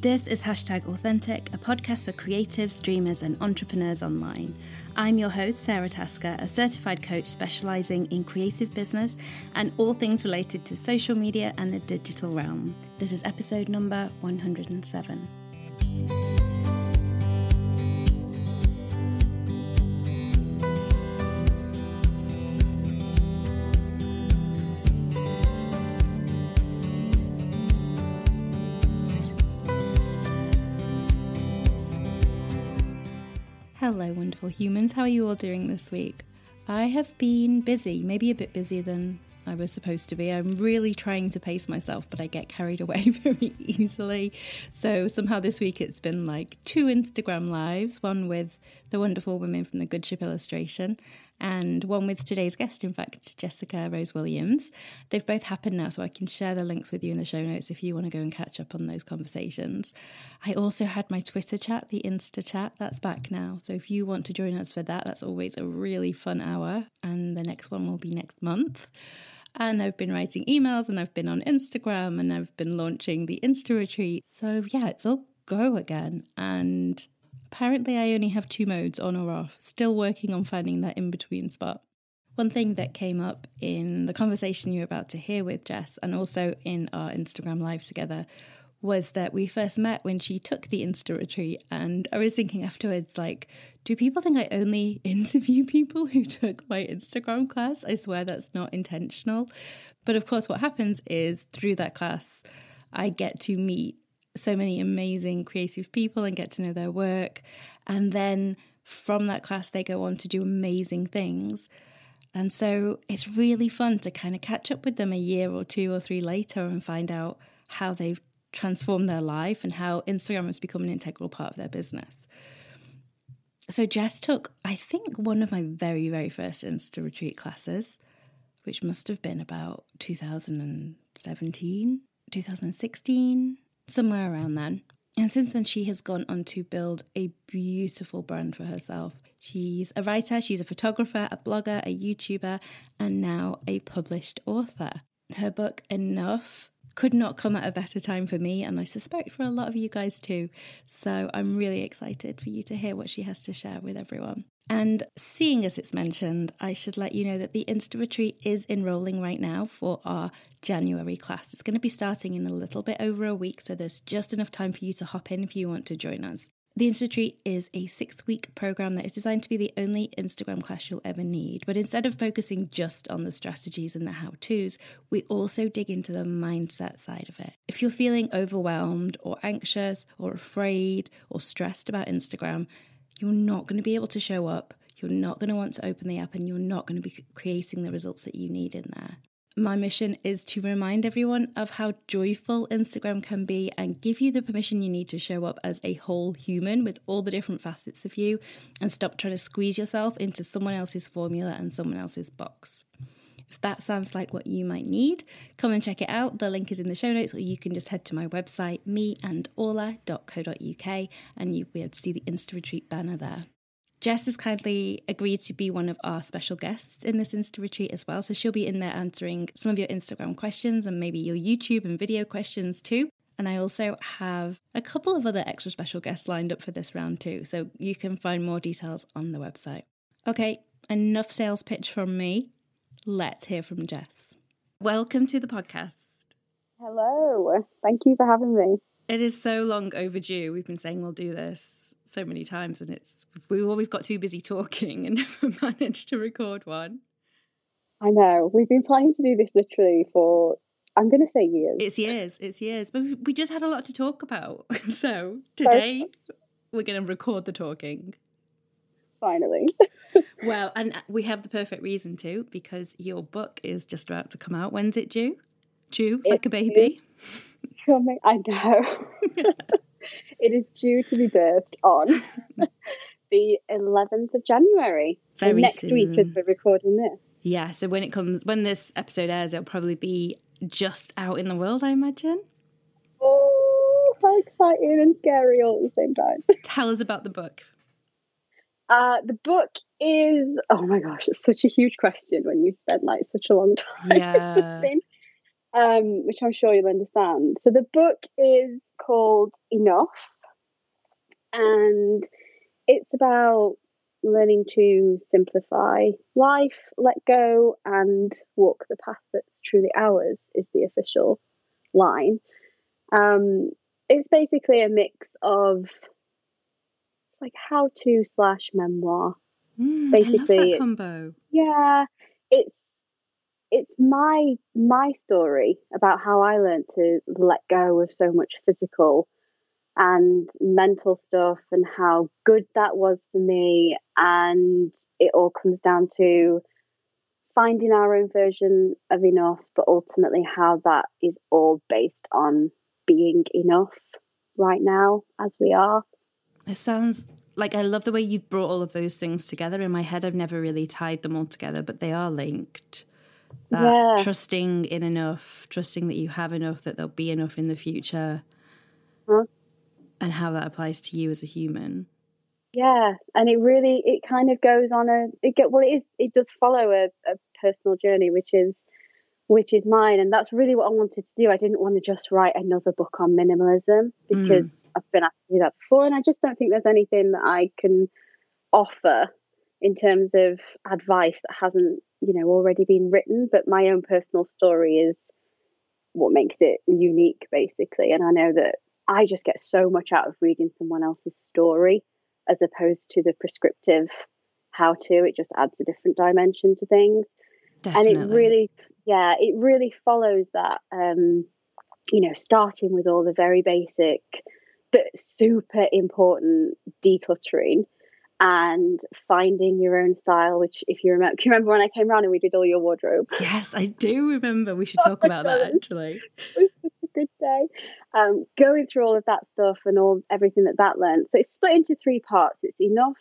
This is Hashtag Authentic, a podcast for creatives, dreamers, and entrepreneurs online. I'm your host, Sarah Tasker, a certified coach specializing in creative business and all things related to social media and the digital realm. This is episode number 107. Hello, wonderful humans. How are you all doing this week? I have been busy, maybe a bit busier than I was supposed to be. I'm really trying to pace myself, but I get carried away very easily. So somehow this week it's been like two Instagram lives one with the wonderful women from the Good Ship Illustration, and one with today's guest, in fact, Jessica Rose Williams. They've both happened now, so I can share the links with you in the show notes if you want to go and catch up on those conversations. I also had my Twitter chat, the Insta chat, that's back now. So if you want to join us for that, that's always a really fun hour. And the next one will be next month. And I've been writing emails and I've been on Instagram and I've been launching the Insta retreat. So yeah, it's all go again. And Apparently, I only have two modes on or off, still working on finding that in between spot. One thing that came up in the conversation you're about to hear with Jess, and also in our Instagram live together, was that we first met when she took the Insta retreat. And I was thinking afterwards, like, do people think I only interview people who took my Instagram class? I swear that's not intentional. But of course, what happens is through that class, I get to meet so many amazing creative people and get to know their work. And then from that class, they go on to do amazing things. And so it's really fun to kind of catch up with them a year or two or three later and find out how they've transformed their life and how Instagram has become an integral part of their business. So Jess took, I think, one of my very, very first Insta retreat classes, which must have been about 2017, 2016 somewhere around then. And since then, she has gone on to build a beautiful brand for herself. She's a writer, she's a photographer, a blogger, a YouTuber, and now a published author. Her book, Enough, could not come at a better time for me, and I suspect for a lot of you guys too. So I'm really excited for you to hear what she has to share with everyone. And seeing as it's mentioned, I should let you know that the Insta Retreat is enrolling right now for our January class. It's going to be starting in a little bit over a week, so there's just enough time for you to hop in if you want to join us. The Insta Retreat is a six week program that is designed to be the only Instagram class you'll ever need. But instead of focusing just on the strategies and the how to's, we also dig into the mindset side of it. If you're feeling overwhelmed or anxious or afraid or stressed about Instagram, you're not going to be able to show up. You're not going to want to open the app and you're not going to be creating the results that you need in there. My mission is to remind everyone of how joyful Instagram can be and give you the permission you need to show up as a whole human with all the different facets of you and stop trying to squeeze yourself into someone else's formula and someone else's box. If that sounds like what you might need, come and check it out. The link is in the show notes, or you can just head to my website, meandorla.co.uk, and you'll be able to see the Insta Retreat banner there. Jess has kindly agreed to be one of our special guests in this Insta retreat as well. So she'll be in there answering some of your Instagram questions and maybe your YouTube and video questions too. And I also have a couple of other extra special guests lined up for this round too. So you can find more details on the website. Okay, enough sales pitch from me. Let's hear from Jess. Welcome to the podcast. Hello. Thank you for having me. It is so long overdue. We've been saying we'll do this so many times and it's we've always got too busy talking and never managed to record one. I know. We've been planning to do this literally for I'm going to say years. It's years. It's years. But we just had a lot to talk about. so today we're going to record the talking. Finally. well, and uh, we have the perfect reason to because your book is just about to come out. When's it due? Due like a baby. Coming. I know. it is due to be birthed on the 11th of January. Very so next soon. week as we're recording this. Yeah, so when it comes, when this episode airs, it'll probably be just out in the world, I imagine. Oh, how exciting and scary all at the same time. Tell us about the book. Uh, the book is, oh my gosh, it's such a huge question when you spend like such a long time. Yeah. Um, which I'm sure you'll understand. So the book is called Enough, and it's about learning to simplify life, let go, and walk the path that's truly ours, is the official line. Um, it's basically a mix of like how to slash memoir. Mm, basically, combo. Yeah, it's it's my my story about how I learned to let go of so much physical and mental stuff and how good that was for me. And it all comes down to finding our own version of enough, but ultimately how that is all based on being enough right now as we are. It sounds like I love the way you've brought all of those things together. In my head, I've never really tied them all together, but they are linked. That yeah. trusting in enough, trusting that you have enough, that there'll be enough in the future. Huh? and how that applies to you as a human yeah and it really it kind of goes on a it get well it is it does follow a, a personal journey which is which is mine and that's really what i wanted to do i didn't want to just write another book on minimalism because mm. i've been asked to do that before and i just don't think there's anything that i can offer in terms of advice that hasn't you know already been written but my own personal story is what makes it unique basically and i know that I just get so much out of reading someone else's story as opposed to the prescriptive how to. It just adds a different dimension to things. Definitely. And it really, yeah, it really follows that, um, you know, starting with all the very basic but super important decluttering and finding your own style which if you remember you remember when i came around and we did all your wardrobe yes i do remember we should talk oh about that actually good day. Um, going through all of that stuff and all everything that that learned. So it's split into three parts. It's enough.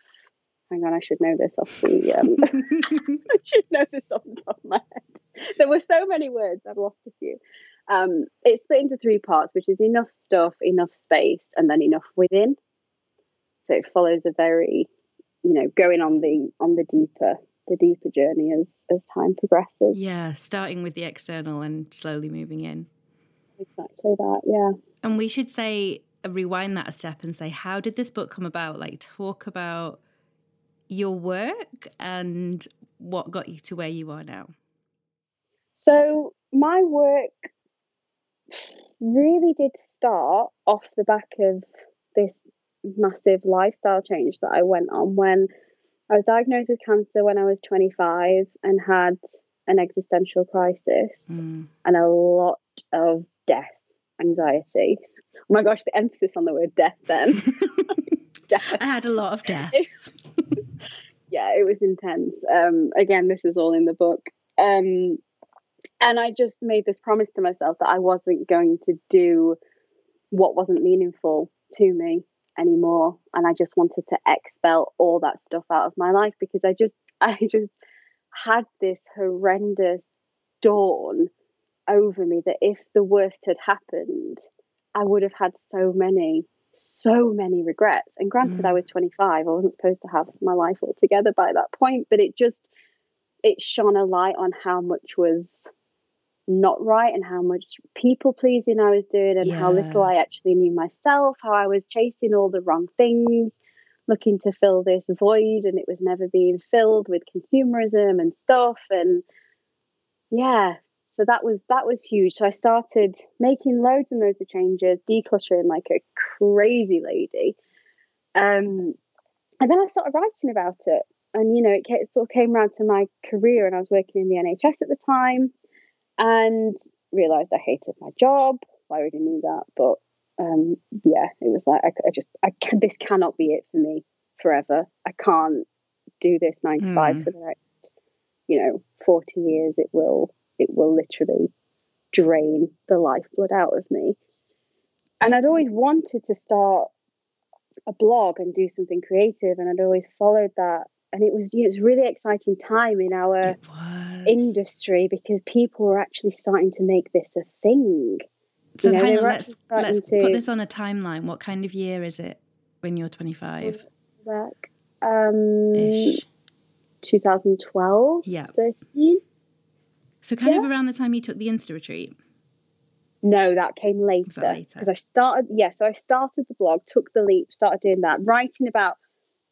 Hang on, I should know this off the. Um, I should know this off the top of my head. There were so many words, I've lost a few. Um, it's split into three parts, which is enough stuff, enough space, and then enough within. So it follows a very, you know, going on the on the deeper the deeper journey as as time progresses. Yeah, starting with the external and slowly moving in. Exactly that, yeah. And we should say, uh, rewind that a step and say, how did this book come about? Like, talk about your work and what got you to where you are now. So, my work really did start off the back of this massive lifestyle change that I went on when I was diagnosed with cancer when I was 25 and had an existential crisis mm. and a lot of death anxiety. Oh my gosh, the emphasis on the word death then. death. I had a lot of death. yeah, it was intense. Um, again, this is all in the book. Um, and I just made this promise to myself that I wasn't going to do what wasn't meaningful to me anymore. And I just wanted to expel all that stuff out of my life because I just, I just had this horrendous dawn over me that if the worst had happened, I would have had so many, so many regrets. And granted, mm. I was 25, I wasn't supposed to have my life all together by that point, but it just, it shone a light on how much was not right and how much people pleasing I was doing and yeah. how little I actually knew myself, how I was chasing all the wrong things, looking to fill this void and it was never being filled with consumerism and stuff. And yeah, so that was that was huge so i started making loads and loads of changes decluttering like a crazy lady um, and then i started writing about it and you know it, it sort of came around to my career and i was working in the nhs at the time and realized i hated my job i already knew that but um, yeah it was like i, I just i can, this cannot be it for me forever i can't do this nine to five mm. for the next you know 40 years it will it will literally drain the lifeblood out of me. And I'd always wanted to start a blog and do something creative, and I'd always followed that. And it was, you know, it's really exciting time in our industry because people were actually starting to make this a thing. So, you know, hang on, let's, let's to... put this on a timeline. What kind of year is it when you're 25? Back, um, Ish. 2012, yeah. 13. So kind yeah. of around the time you took the Insta retreat. No, that came later later? because I started. Yeah, so I started the blog, took the leap, started doing that, writing about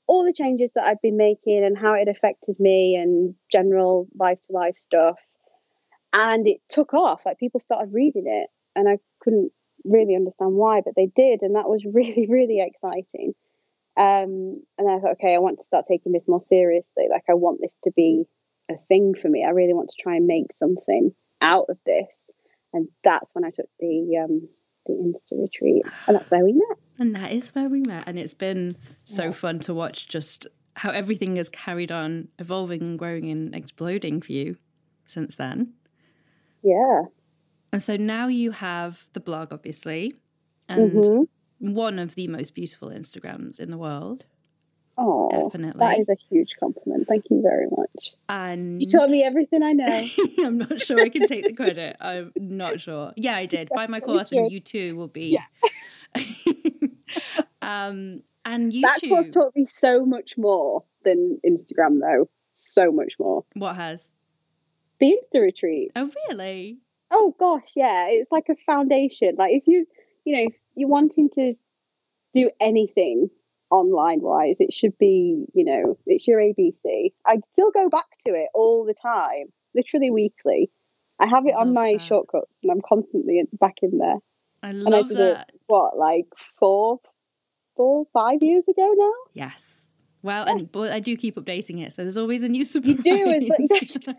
all the changes that I'd been making and how it affected me and general life to life stuff. And it took off. Like people started reading it, and I couldn't really understand why, but they did, and that was really, really exciting. Um, and I thought, okay, I want to start taking this more seriously. Like I want this to be a thing for me. I really want to try and make something out of this and that's when I took the um, the Insta retreat, and that's where we met. And that is where we met, and it's been so yeah. fun to watch just how everything has carried on evolving and growing and exploding for you since then. Yeah. And so now you have the blog, obviously, and mm-hmm. one of the most beautiful Instagrams in the world. Oh, definitely. That is a huge compliment. Thank you very much. And you taught me everything I know. I'm not sure I can take the credit. I'm not sure. Yeah, I did. Buy my course, and you too will be. Yeah. um, and YouTube. That course taught me so much more than Instagram, though. So much more. What has? The Insta retreat. Oh, really? Oh gosh, yeah. It's like a foundation. Like if you, you know, if you're wanting to do anything online wise it should be you know it's your abc i still go back to it all the time literally weekly i have it on my that. shortcuts and i'm constantly back in there i love and I did that it, what like four four five years ago now yes well, and but I do keep updating it, so there's always a new surprise. You do,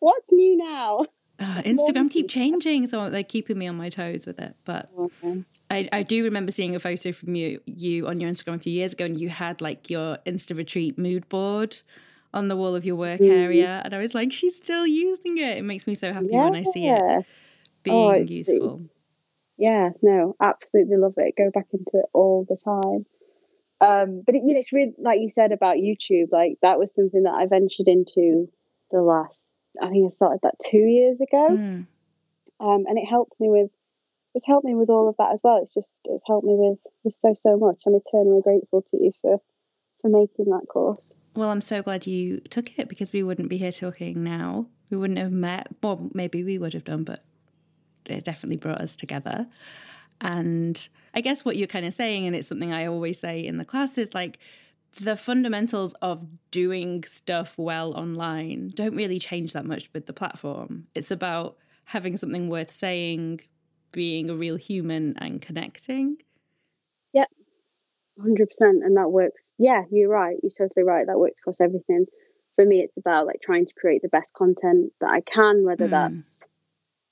What's new now? Uh, Instagram keep changing, so they're keeping me on my toes with it. But okay. I, I do remember seeing a photo from you you on your Instagram a few years ago, and you had like your Insta retreat mood board on the wall of your work mm. area, and I was like, she's still using it. It makes me so happy yeah. when I see it being oh, useful. Yeah, no, absolutely love it. Go back into it all the time. Um, but it, you know, it's really like you said about YouTube. Like that was something that I ventured into the last. I think I started that two years ago, mm. um, and it helped me with it's helped me with all of that as well. It's just it's helped me with with so so much. I'm eternally grateful to you for for making that course. Well, I'm so glad you took it because we wouldn't be here talking now. We wouldn't have met. Well, maybe we would have done, but it definitely brought us together. And I guess what you're kind of saying, and it's something I always say in the class, is like the fundamentals of doing stuff well online don't really change that much with the platform. It's about having something worth saying, being a real human and connecting. Yep, 100%. And that works. Yeah, you're right. You're totally right. That works across everything. For me, it's about like trying to create the best content that I can, whether mm. that's,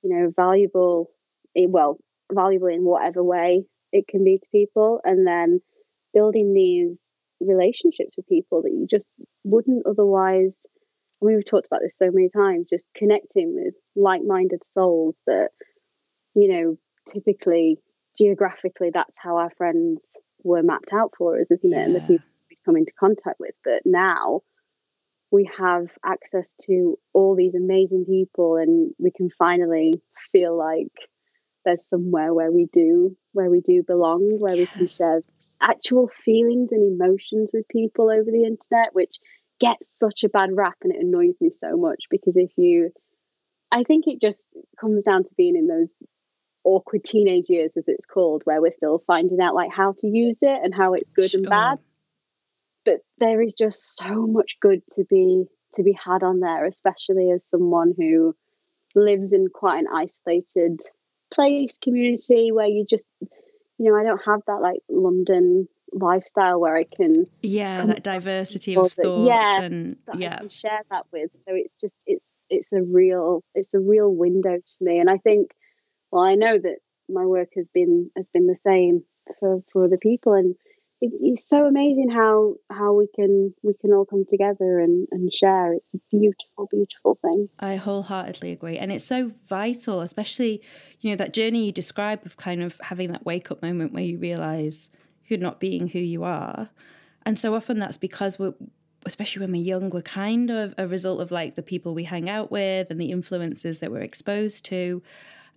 you know, valuable, well, valuable in whatever way it can be to people. And then building these relationships with people that you just wouldn't otherwise. We've talked about this so many times, just connecting with like minded souls that you know, typically geographically, that's how our friends were mapped out for us, isn't it? Yeah. And the people we come into contact with. But now we have access to all these amazing people, and we can finally feel like there's somewhere where we do where we do belong, where yes. we can share actual feelings and emotions with people over the internet, which gets such a bad rap and it annoys me so much because if you I think it just comes down to being in those awkward teenage years as it's called where we're still finding out like how to use it and how it's good sure. and bad but there is just so much good to be to be had on there especially as someone who lives in quite an isolated place community where you just you know i don't have that like london lifestyle where i can yeah that diversity of thought yeah and yeah. share that with. So it's just it's it's a real it's a real window to me. And i think well, I know that my work has been has been the same for for other people, and it, it's so amazing how how we can we can all come together and and share. It's a beautiful, beautiful thing. I wholeheartedly agree, and it's so vital, especially you know that journey you describe of kind of having that wake up moment where you realize you're not being who you are, and so often that's because we're especially when we're young, we're kind of a result of like the people we hang out with and the influences that we're exposed to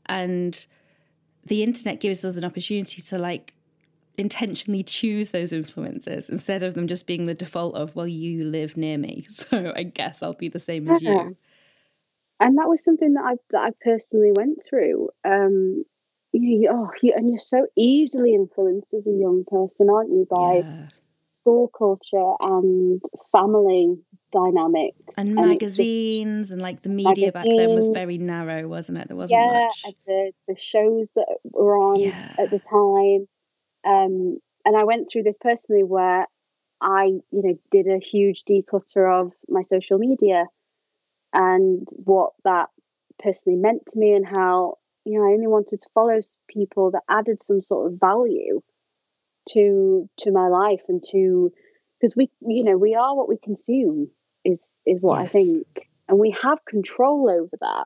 and the internet gives us an opportunity to like intentionally choose those influences instead of them just being the default of well you live near me so i guess i'll be the same as you and that was something that I that I personally went through. Um, you, oh, you, and you're so easily influenced as a young person, aren't you, by yeah. school culture and family dynamics and, and magazines just, and like the media back then was very narrow, wasn't it? There wasn't yeah, much. the the shows that were on yeah. at the time. Um, and I went through this personally where I, you know, did a huge declutter of my social media and what that personally meant to me and how you know I only wanted to follow people that added some sort of value to to my life and to because we you know we are what we consume is is what yes. I think and we have control over that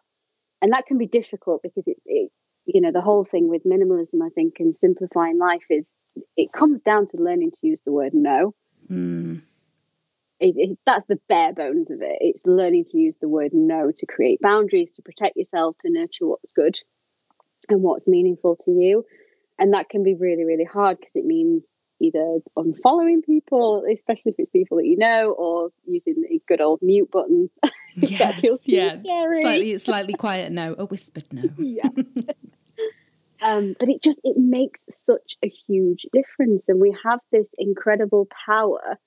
and that can be difficult because it, it you know the whole thing with minimalism I think and simplifying life is it comes down to learning to use the word no mm it, it, that's the bare bones of it. It's learning to use the word no to create boundaries, to protect yourself, to nurture what's good and what's meaningful to you. And that can be really, really hard because it means either unfollowing people, especially if it's people that you know, or using the good old mute button. yes, yeah, scary. slightly, slightly quiet no, a whispered no. yeah. Um, but it just it makes such a huge difference, and we have this incredible power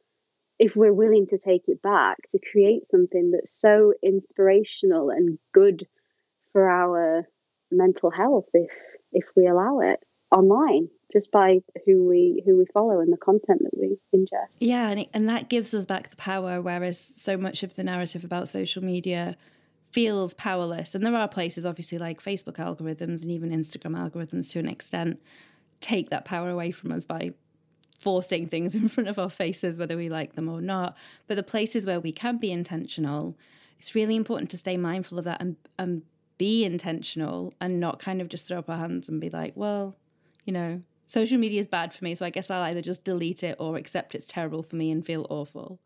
if we're willing to take it back to create something that's so inspirational and good for our mental health if if we allow it online just by who we who we follow and the content that we ingest yeah and, it, and that gives us back the power whereas so much of the narrative about social media feels powerless and there are places obviously like facebook algorithms and even instagram algorithms to an extent take that power away from us by forcing things in front of our faces, whether we like them or not. But the places where we can be intentional, it's really important to stay mindful of that and, and be intentional and not kind of just throw up our hands and be like, well, you know, social media is bad for me. So I guess I'll either just delete it or accept it's terrible for me and feel awful.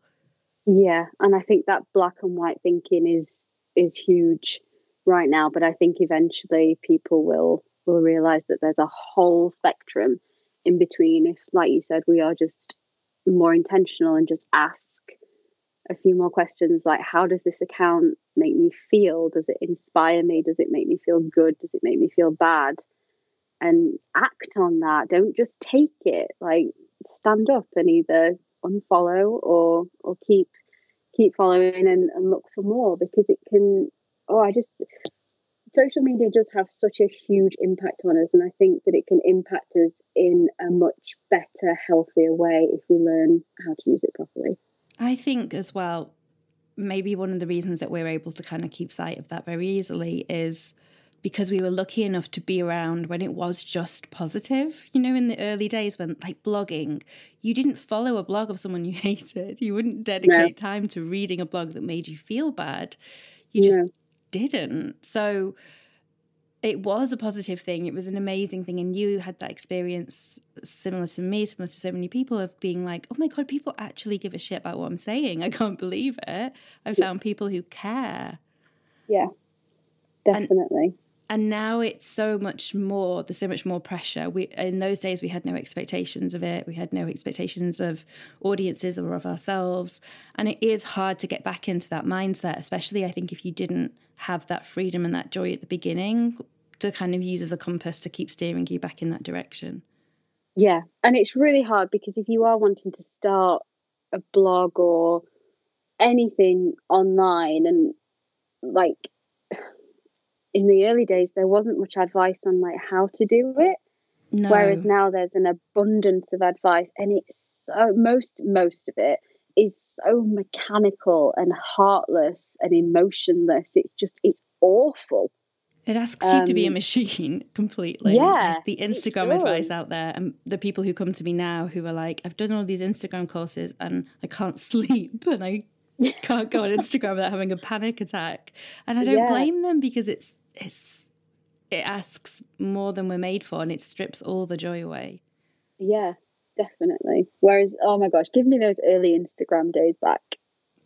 Yeah. And I think that black and white thinking is is huge right now. But I think eventually people will will realize that there's a whole spectrum in between if like you said we are just more intentional and just ask a few more questions like how does this account make me feel does it inspire me does it make me feel good does it make me feel bad and act on that don't just take it like stand up and either unfollow or or keep keep following and, and look for more because it can oh i just social media does have such a huge impact on us, and I think that it can impact us in a much better, healthier way if we learn how to use it properly. I think as well, maybe one of the reasons that we're able to kind of keep sight of that very easily is because we were lucky enough to be around when it was just positive. You know, in the early days when, like, blogging, you didn't follow a blog of someone you hated. You wouldn't dedicate no. time to reading a blog that made you feel bad. You just no didn't. So it was a positive thing. It was an amazing thing. And you had that experience similar to me, similar to so many people of being like, oh my God, people actually give a shit about what I'm saying. I can't believe it. I found people who care. Yeah, definitely. And and now it's so much more there's so much more pressure. We in those days we had no expectations of it. We had no expectations of audiences or of ourselves. And it is hard to get back into that mindset especially i think if you didn't have that freedom and that joy at the beginning to kind of use as a compass to keep steering you back in that direction. Yeah and it's really hard because if you are wanting to start a blog or anything online and like in the early days there wasn't much advice on like how to do it no. whereas now there's an abundance of advice and it's so most most of it is so mechanical and heartless and emotionless it's just it's awful it asks um, you to be a um, machine completely. Yeah. The Instagram advice out there, and the people who come to me now who are like, I've done all these Instagram courses and I can't sleep and I can't go on Instagram without having a panic attack. And I don't yeah. blame them because it's it's it asks more than we're made for and it strips all the joy away. Yeah, definitely. Whereas, oh my gosh, give me those early Instagram days back.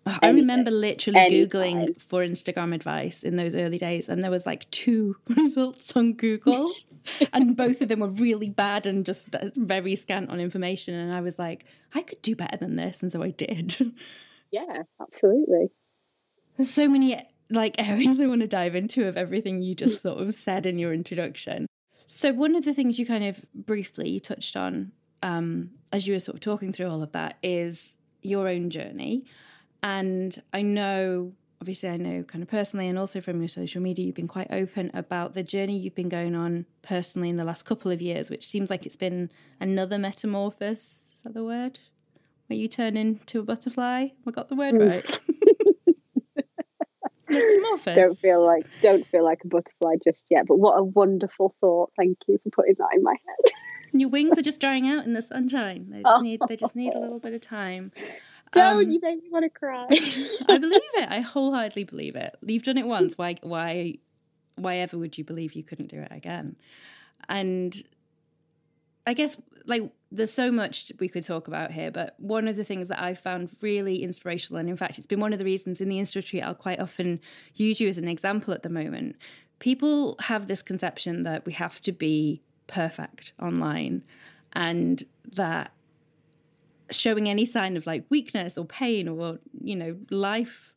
Oh, I remember literally Anytime. Googling for Instagram advice in those early days, and there was like two results on Google, and both of them were really bad and just uh, very scant on information. And I was like, I could do better than this, and so I did. Yeah, absolutely. There's so many like areas I want to dive into of everything you just sort of said in your introduction. So one of the things you kind of briefly touched on um, as you were sort of talking through all of that is your own journey. And I know, obviously, I know kind of personally and also from your social media, you've been quite open about the journey you've been going on personally in the last couple of years, which seems like it's been another metamorphosis. Is that the word? Where you turn into a butterfly? I got the word right. Metamorphosis. Don't feel like don't feel like a butterfly just yet. But what a wonderful thought! Thank you for putting that in my head. Your wings are just drying out in the sunshine. They just need they just need a little bit of time. Don't um, you make me want to cry? I believe it. I wholeheartedly believe it. You've done it once. Why why why ever would you believe you couldn't do it again? And I guess like there's so much we could talk about here, but one of the things that I've found really inspirational, and in fact, it's been one of the reasons in the Institute I'll quite often use you as an example at the moment. People have this conception that we have to be perfect online and that showing any sign of like weakness or pain or, you know, life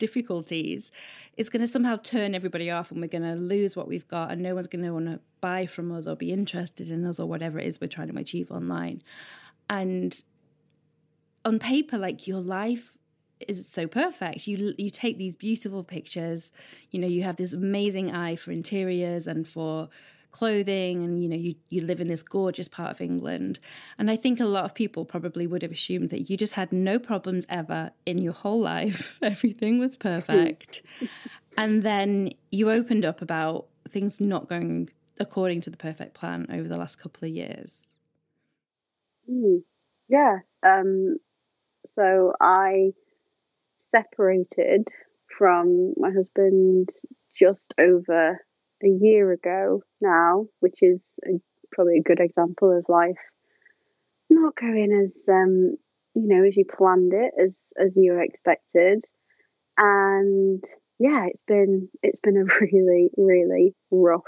difficulties is going to somehow turn everybody off and we're going to lose what we've got and no one's going to want to buy from us or be interested in us or whatever it is we're trying to achieve online. And on paper, like your life is so perfect. You you take these beautiful pictures. You know, you have this amazing eye for interiors and for clothing and you know you you live in this gorgeous part of England. And I think a lot of people probably would have assumed that you just had no problems ever in your whole life. Everything was perfect. And then you opened up about things not going according to the perfect plan over the last couple of years. Mm, yeah um so I separated from my husband just over a year ago now, which is a, probably a good example of life not going as um, you know as you planned it, as as you expected, and yeah, it's been it's been a really really rough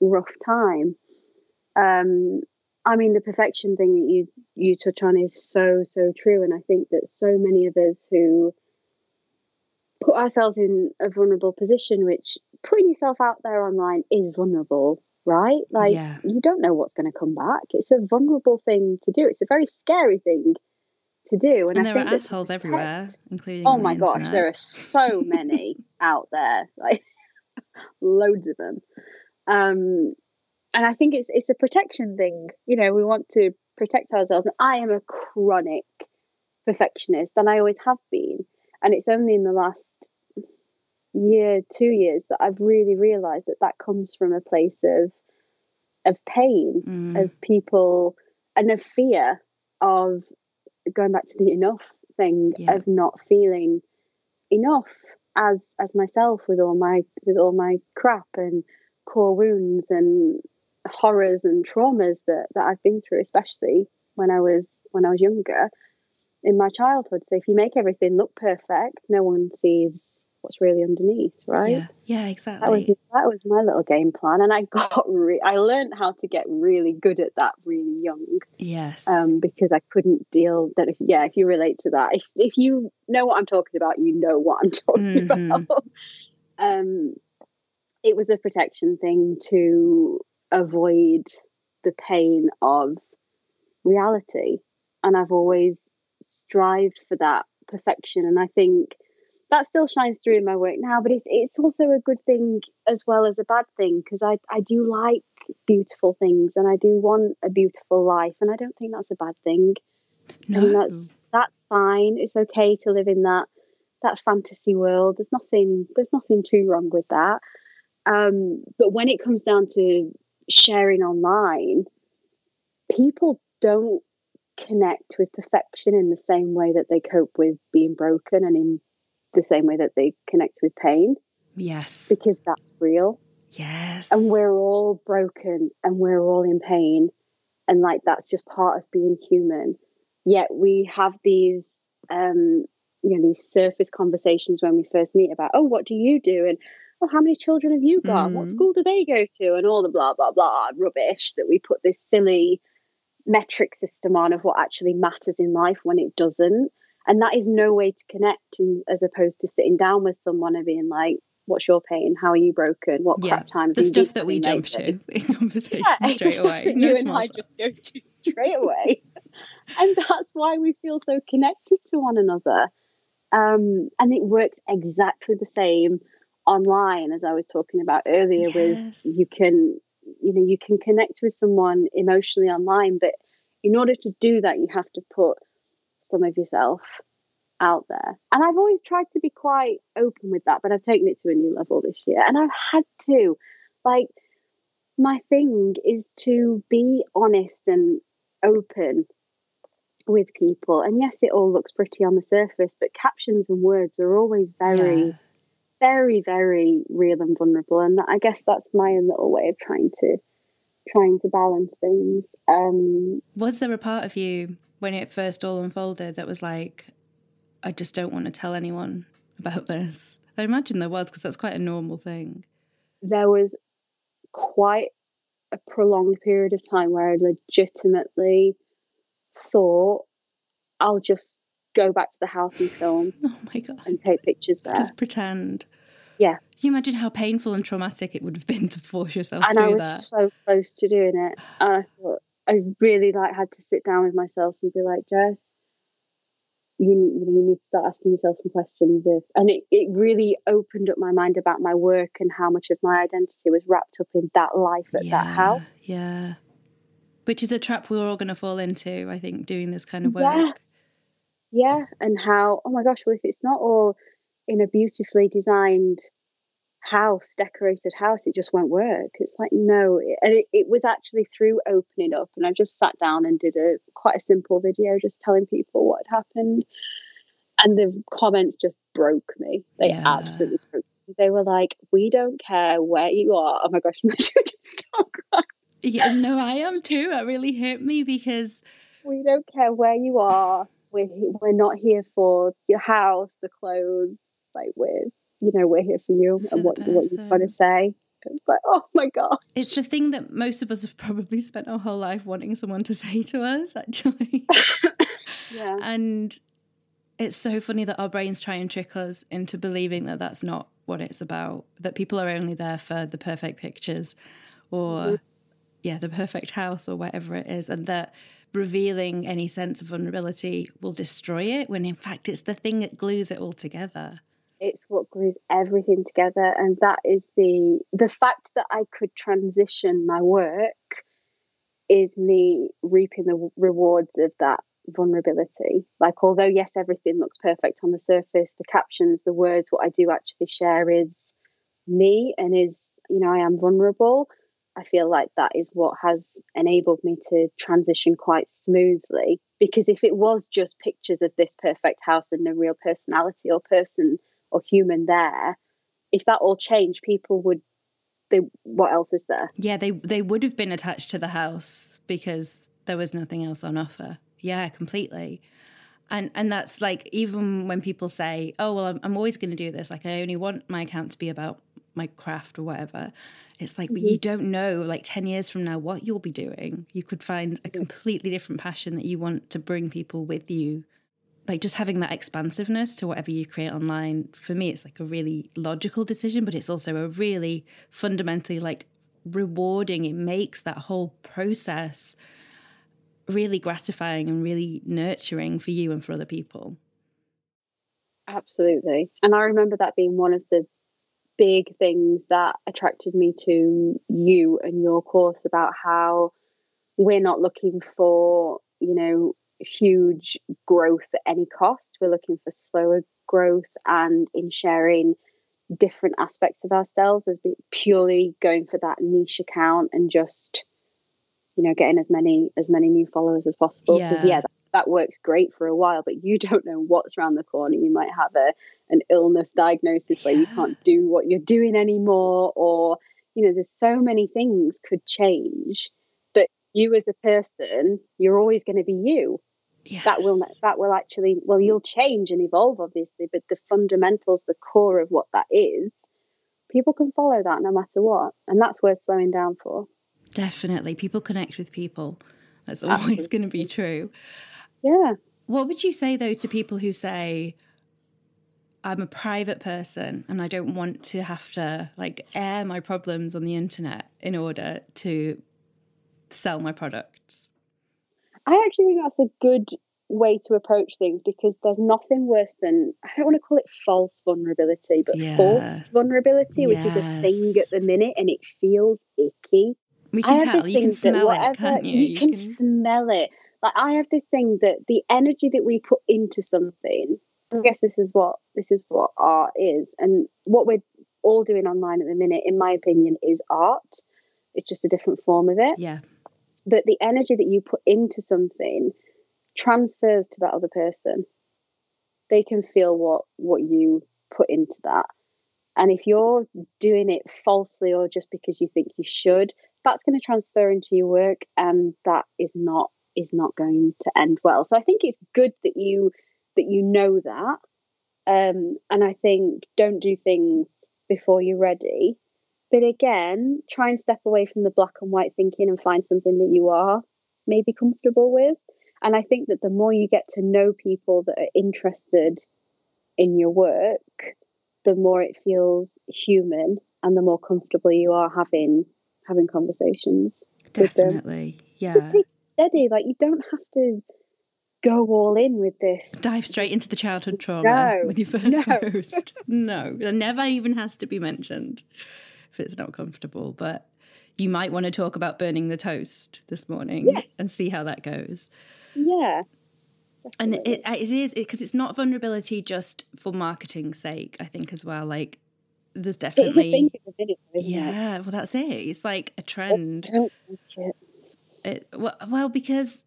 rough time. Um, I mean, the perfection thing that you you touch on is so so true, and I think that so many of us who put ourselves in a vulnerable position, which putting yourself out there online is vulnerable, right? Like yeah. you don't know what's going to come back. It's a vulnerable thing to do. It's a very scary thing to do. And, and there are assholes everywhere, including. Oh my the gosh, there are so many out there, like loads of them. Um, and I think it's it's a protection thing. You know, we want to protect ourselves. And I am a chronic perfectionist, and I always have been. And it's only in the last year, two years that I've really realized that that comes from a place of of pain, mm. of people, and of fear of going back to the enough thing yeah. of not feeling enough as as myself with all my with all my crap and core wounds and horrors and traumas that that I've been through, especially when I was when I was younger in my childhood. So if you make everything look perfect, no one sees what's really underneath, right? Yeah, yeah, exactly. That was that was my little game plan, and I got re- I learned how to get really good at that really young. Yes. Um, because I couldn't deal. That if yeah, if you relate to that, if if you know what I'm talking about, you know what I'm talking mm-hmm. about. um, it was a protection thing to avoid the pain of reality, and I've always strived for that perfection, and I think that still shines through in my work now, but it's it's also a good thing as well as a bad thing because I I do like beautiful things and I do want a beautiful life and I don't think that's a bad thing. No. And that's that's fine. It's okay to live in that that fantasy world. There's nothing there's nothing too wrong with that. Um, but when it comes down to sharing online, people don't connect with perfection in the same way that they cope with being broken and in the same way that they connect with pain. Yes. Because that's real. Yes. And we're all broken and we're all in pain. And like that's just part of being human. Yet we have these um, you know, these surface conversations when we first meet about, oh, what do you do? And oh, how many children have you got? Mm. What school do they go to? And all the blah blah blah rubbish that we put this silly metric system on of what actually matters in life when it doesn't and that is no way to connect in, as opposed to sitting down with someone and being like what's your pain? How are you broken? What yeah. crap time the stuff that we jump to in conversation yeah, straight away. that no you and i just go to straight away. And that's why we feel so connected to one another. Um, and it works exactly the same online as i was talking about earlier yes. with you can you know you can connect with someone emotionally online but in order to do that you have to put some of yourself out there. And I've always tried to be quite open with that, but I've taken it to a new level this year. And I've had to. Like, my thing is to be honest and open with people. And yes, it all looks pretty on the surface, but captions and words are always very, yeah. very, very real and vulnerable. And I guess that's my own little way of trying to trying to balance things. Um, was there a part of you when it first all unfolded that was like, I just don't want to tell anyone about this? I imagine there was because that's quite a normal thing. There was quite a prolonged period of time where I legitimately thought I'll just go back to the house and film. Oh my god! And take pictures there. Just pretend. Yeah. Can you imagine how painful and traumatic it would have been to force yourself and through I was that? so close to doing it, and I thought I really like had to sit down with myself and be like, Jess, you, you need to start asking yourself some questions if and it, it really opened up my mind about my work and how much of my identity was wrapped up in that life at yeah, that house. yeah. Which is a trap we're all going to fall into i think doing this kind of work. Yeah yeah and how oh my gosh well if it's not all in a beautifully designed house, decorated house, it just won't work. It's like, no. And it, it was actually through opening up. And I just sat down and did a quite a simple video just telling people what had happened. And the comments just broke me. They yeah. absolutely broke me. They were like, we don't care where you are. Oh my gosh, I'm crying. Yeah, no, I am too. It really hit me because we don't care where you are. We're we're not here for your house, the clothes. Like we're you know, we're here for you for and what, what you've got to say. It's like, oh my God. It's the thing that most of us have probably spent our whole life wanting someone to say to us, actually. yeah. And it's so funny that our brains try and trick us into believing that that's not what it's about, that people are only there for the perfect pictures or, mm-hmm. yeah, the perfect house or whatever it is. And that revealing any sense of vulnerability will destroy it when in fact it's the thing that glues it all together it's what glues everything together. And that is the the fact that i could transition my work is me reaping the rewards of that vulnerability. Like although yes everything looks perfect on the surface the captions the words what i do actually share is me and is you know i am vulnerable. I feel like that is what has enabled me to transition quite smoothly. Because if it was just pictures of this perfect house and no real personality or person or human there if that all changed people would they what else is there? Yeah they they would have been attached to the house because there was nothing else on offer. Yeah completely. And and that's like even when people say oh well i'm, I'm always going to do this like i only want my account to be about my craft or whatever it's like mm-hmm. but you don't know like 10 years from now what you'll be doing. You could find a completely different passion that you want to bring people with you like just having that expansiveness to whatever you create online for me it's like a really logical decision but it's also a really fundamentally like rewarding. It makes that whole process really gratifying and really nurturing for you and for other people. Absolutely. And i remember that being one of the big things that attracted me to you and your course about how we're not looking for you know huge growth at any cost. We're looking for slower growth and in sharing different aspects of ourselves as purely going for that niche account and just you know getting as many as many new followers as possible. Because yeah, yeah that, that, works great for a while but you don't know what's around the corner. You might have a an illness diagnosis where you can't do what you're doing anymore or you know there's so many things could change you as a person, you're always going to be you. Yes. That will that will actually well, you'll change and evolve, obviously, but the fundamentals, the core of what that is, people can follow that no matter what, and that's worth slowing down for. Definitely, people connect with people. That's always going to be true. Yeah. What would you say though to people who say, I'm a private person and I don't want to have to like air my problems on the internet in order to sell my products? I actually think that's a good way to approach things because there's nothing worse than I don't want to call it false vulnerability, but yeah. forced vulnerability, yes. which is a thing at the minute and it feels icky. We can tell. You can smell whatever, it, can't you? You, you can, can smell it. Like I have this thing that the energy that we put into something. I guess this is what this is what art is, and what we're all doing online at the minute, in my opinion, is art. It's just a different form of it. Yeah. But the energy that you put into something transfers to that other person. They can feel what what you put into that. And if you're doing it falsely or just because you think you should, that's going to transfer into your work and that is not is not going to end well. So I think it's good that you that you know that. Um, and I think don't do things before you're ready. But again, try and step away from the black and white thinking and find something that you are maybe comfortable with. And I think that the more you get to know people that are interested in your work, the more it feels human and the more comfortable you are having having conversations. Definitely. Yeah. Just take steady. Like you don't have to go all in with this. Dive straight into the childhood trauma no, with your first no. post. no, it never even has to be mentioned if it's not comfortable. But you might want to talk about burning the toast this morning yeah. and see how that goes. Yeah. And it, it is because it, it's not vulnerability just for marketing's sake, I think, as well. Like, there's definitely. Minute, yeah, well, that's it. It's like a trend. It, well, well, because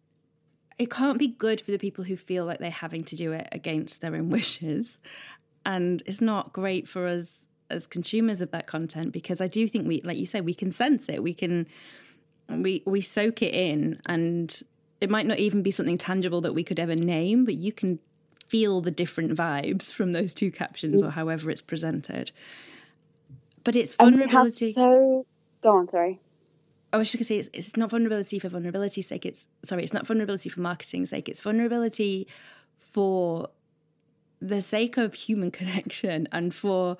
it can't be good for the people who feel like they're having to do it against their own wishes. And it's not great for us as consumers of that content because I do think we, like you say, we can sense it. We can, we we soak it in, and it might not even be something tangible that we could ever name, but you can feel the different vibes from those two captions or however it's presented. But it's vulnerability. so go on, sorry. I was just gonna say it's, it's not vulnerability for vulnerability's sake. It's sorry, it's not vulnerability for marketing's sake. It's vulnerability for the sake of human connection and for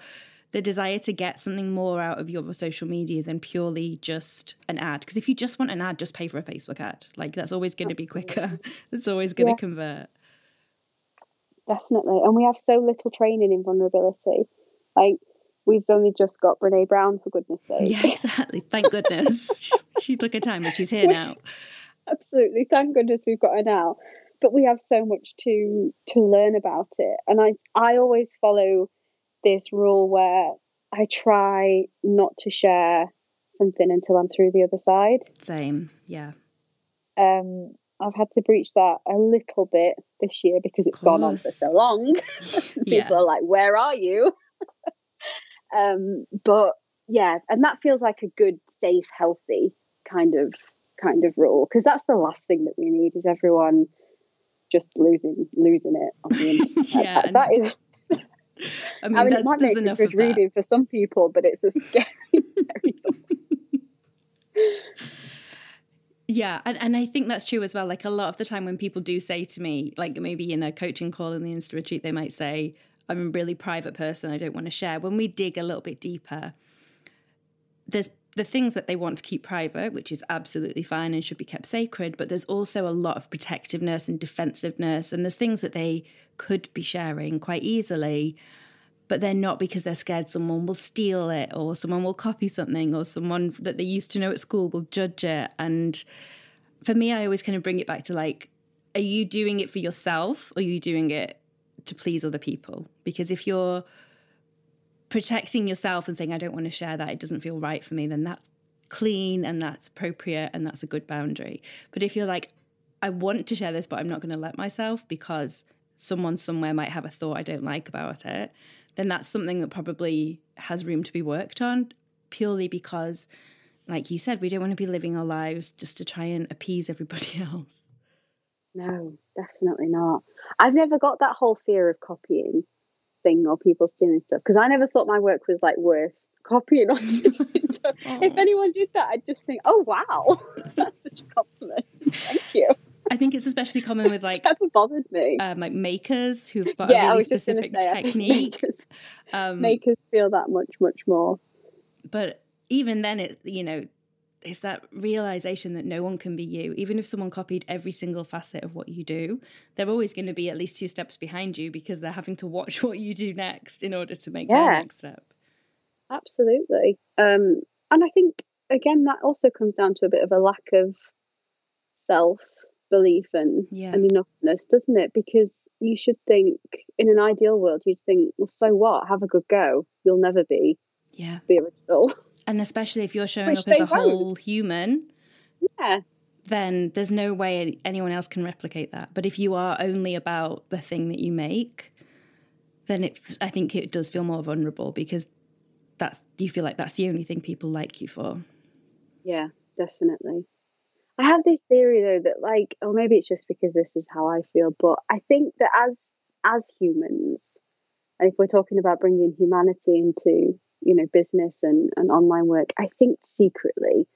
the desire to get something more out of your social media than purely just an ad. Because if you just want an ad, just pay for a Facebook ad. Like that's always going to be quicker. It's always going to yeah. convert. Definitely, and we have so little training in vulnerability. Like we've only just got Brene Brown for goodness sake. Yeah, exactly. Thank goodness she took her time, but she's here now. Absolutely, thank goodness we've got her now. But we have so much to to learn about it, and I I always follow this rule where I try not to share something until I'm through the other side. Same, yeah. Um, I've had to breach that a little bit this year because it's gone on for so long. People yeah. are like, "Where are you?" um, but yeah, and that feels like a good, safe, healthy kind of kind of rule because that's the last thing that we need is everyone just losing losing it on the internet. yeah, that, that is I mean, I mean it might make a good reading for some people, but it's a scary, scary Yeah, and, and I think that's true as well. Like a lot of the time when people do say to me, like maybe in a coaching call in the Insta retreat, they might say, I'm a really private person, I don't want to share. When we dig a little bit deeper, there's the things that they want to keep private, which is absolutely fine and should be kept sacred, but there's also a lot of protectiveness and defensiveness, and there's things that they could be sharing quite easily, but they're not because they're scared someone will steal it or someone will copy something or someone that they used to know at school will judge it. And for me, I always kind of bring it back to like, are you doing it for yourself or are you doing it to please other people? Because if you're protecting yourself and saying, I don't want to share that, it doesn't feel right for me, then that's clean and that's appropriate and that's a good boundary. But if you're like, I want to share this, but I'm not going to let myself because someone somewhere might have a thought I don't like about it, then that's something that probably has room to be worked on purely because, like you said, we don't want to be living our lives just to try and appease everybody else. No, definitely not. I've never got that whole fear of copying thing or people stealing stuff because I never thought my work was like worth copying or stealing. so if anyone did that, I'd just think, oh wow, that's such a compliment. Thank you. I think it's especially common with like never bothered me. Um, like makers who've got yeah, a really I was just specific say, technique. Makers, um, makers feel that much, much more. But even then, it you know, it's that realization that no one can be you. Even if someone copied every single facet of what you do, they're always going to be at least two steps behind you because they're having to watch what you do next in order to make yeah. their next step. Absolutely. Um, and I think again that also comes down to a bit of a lack of self belief and, yeah. and enoughness, doesn't it? Because you should think in an ideal world, you'd think, well, so what? Have a good go. You'll never be yeah the original. And especially if you're showing Which up as a won't. whole human, yeah, then there's no way anyone else can replicate that. But if you are only about the thing that you make, then it I think it does feel more vulnerable because that's you feel like that's the only thing people like you for. Yeah, definitely. I have this theory though that like, or maybe it's just because this is how I feel, but I think that as as humans, and if we're talking about bringing humanity into you know business and, and online work, I think secretly,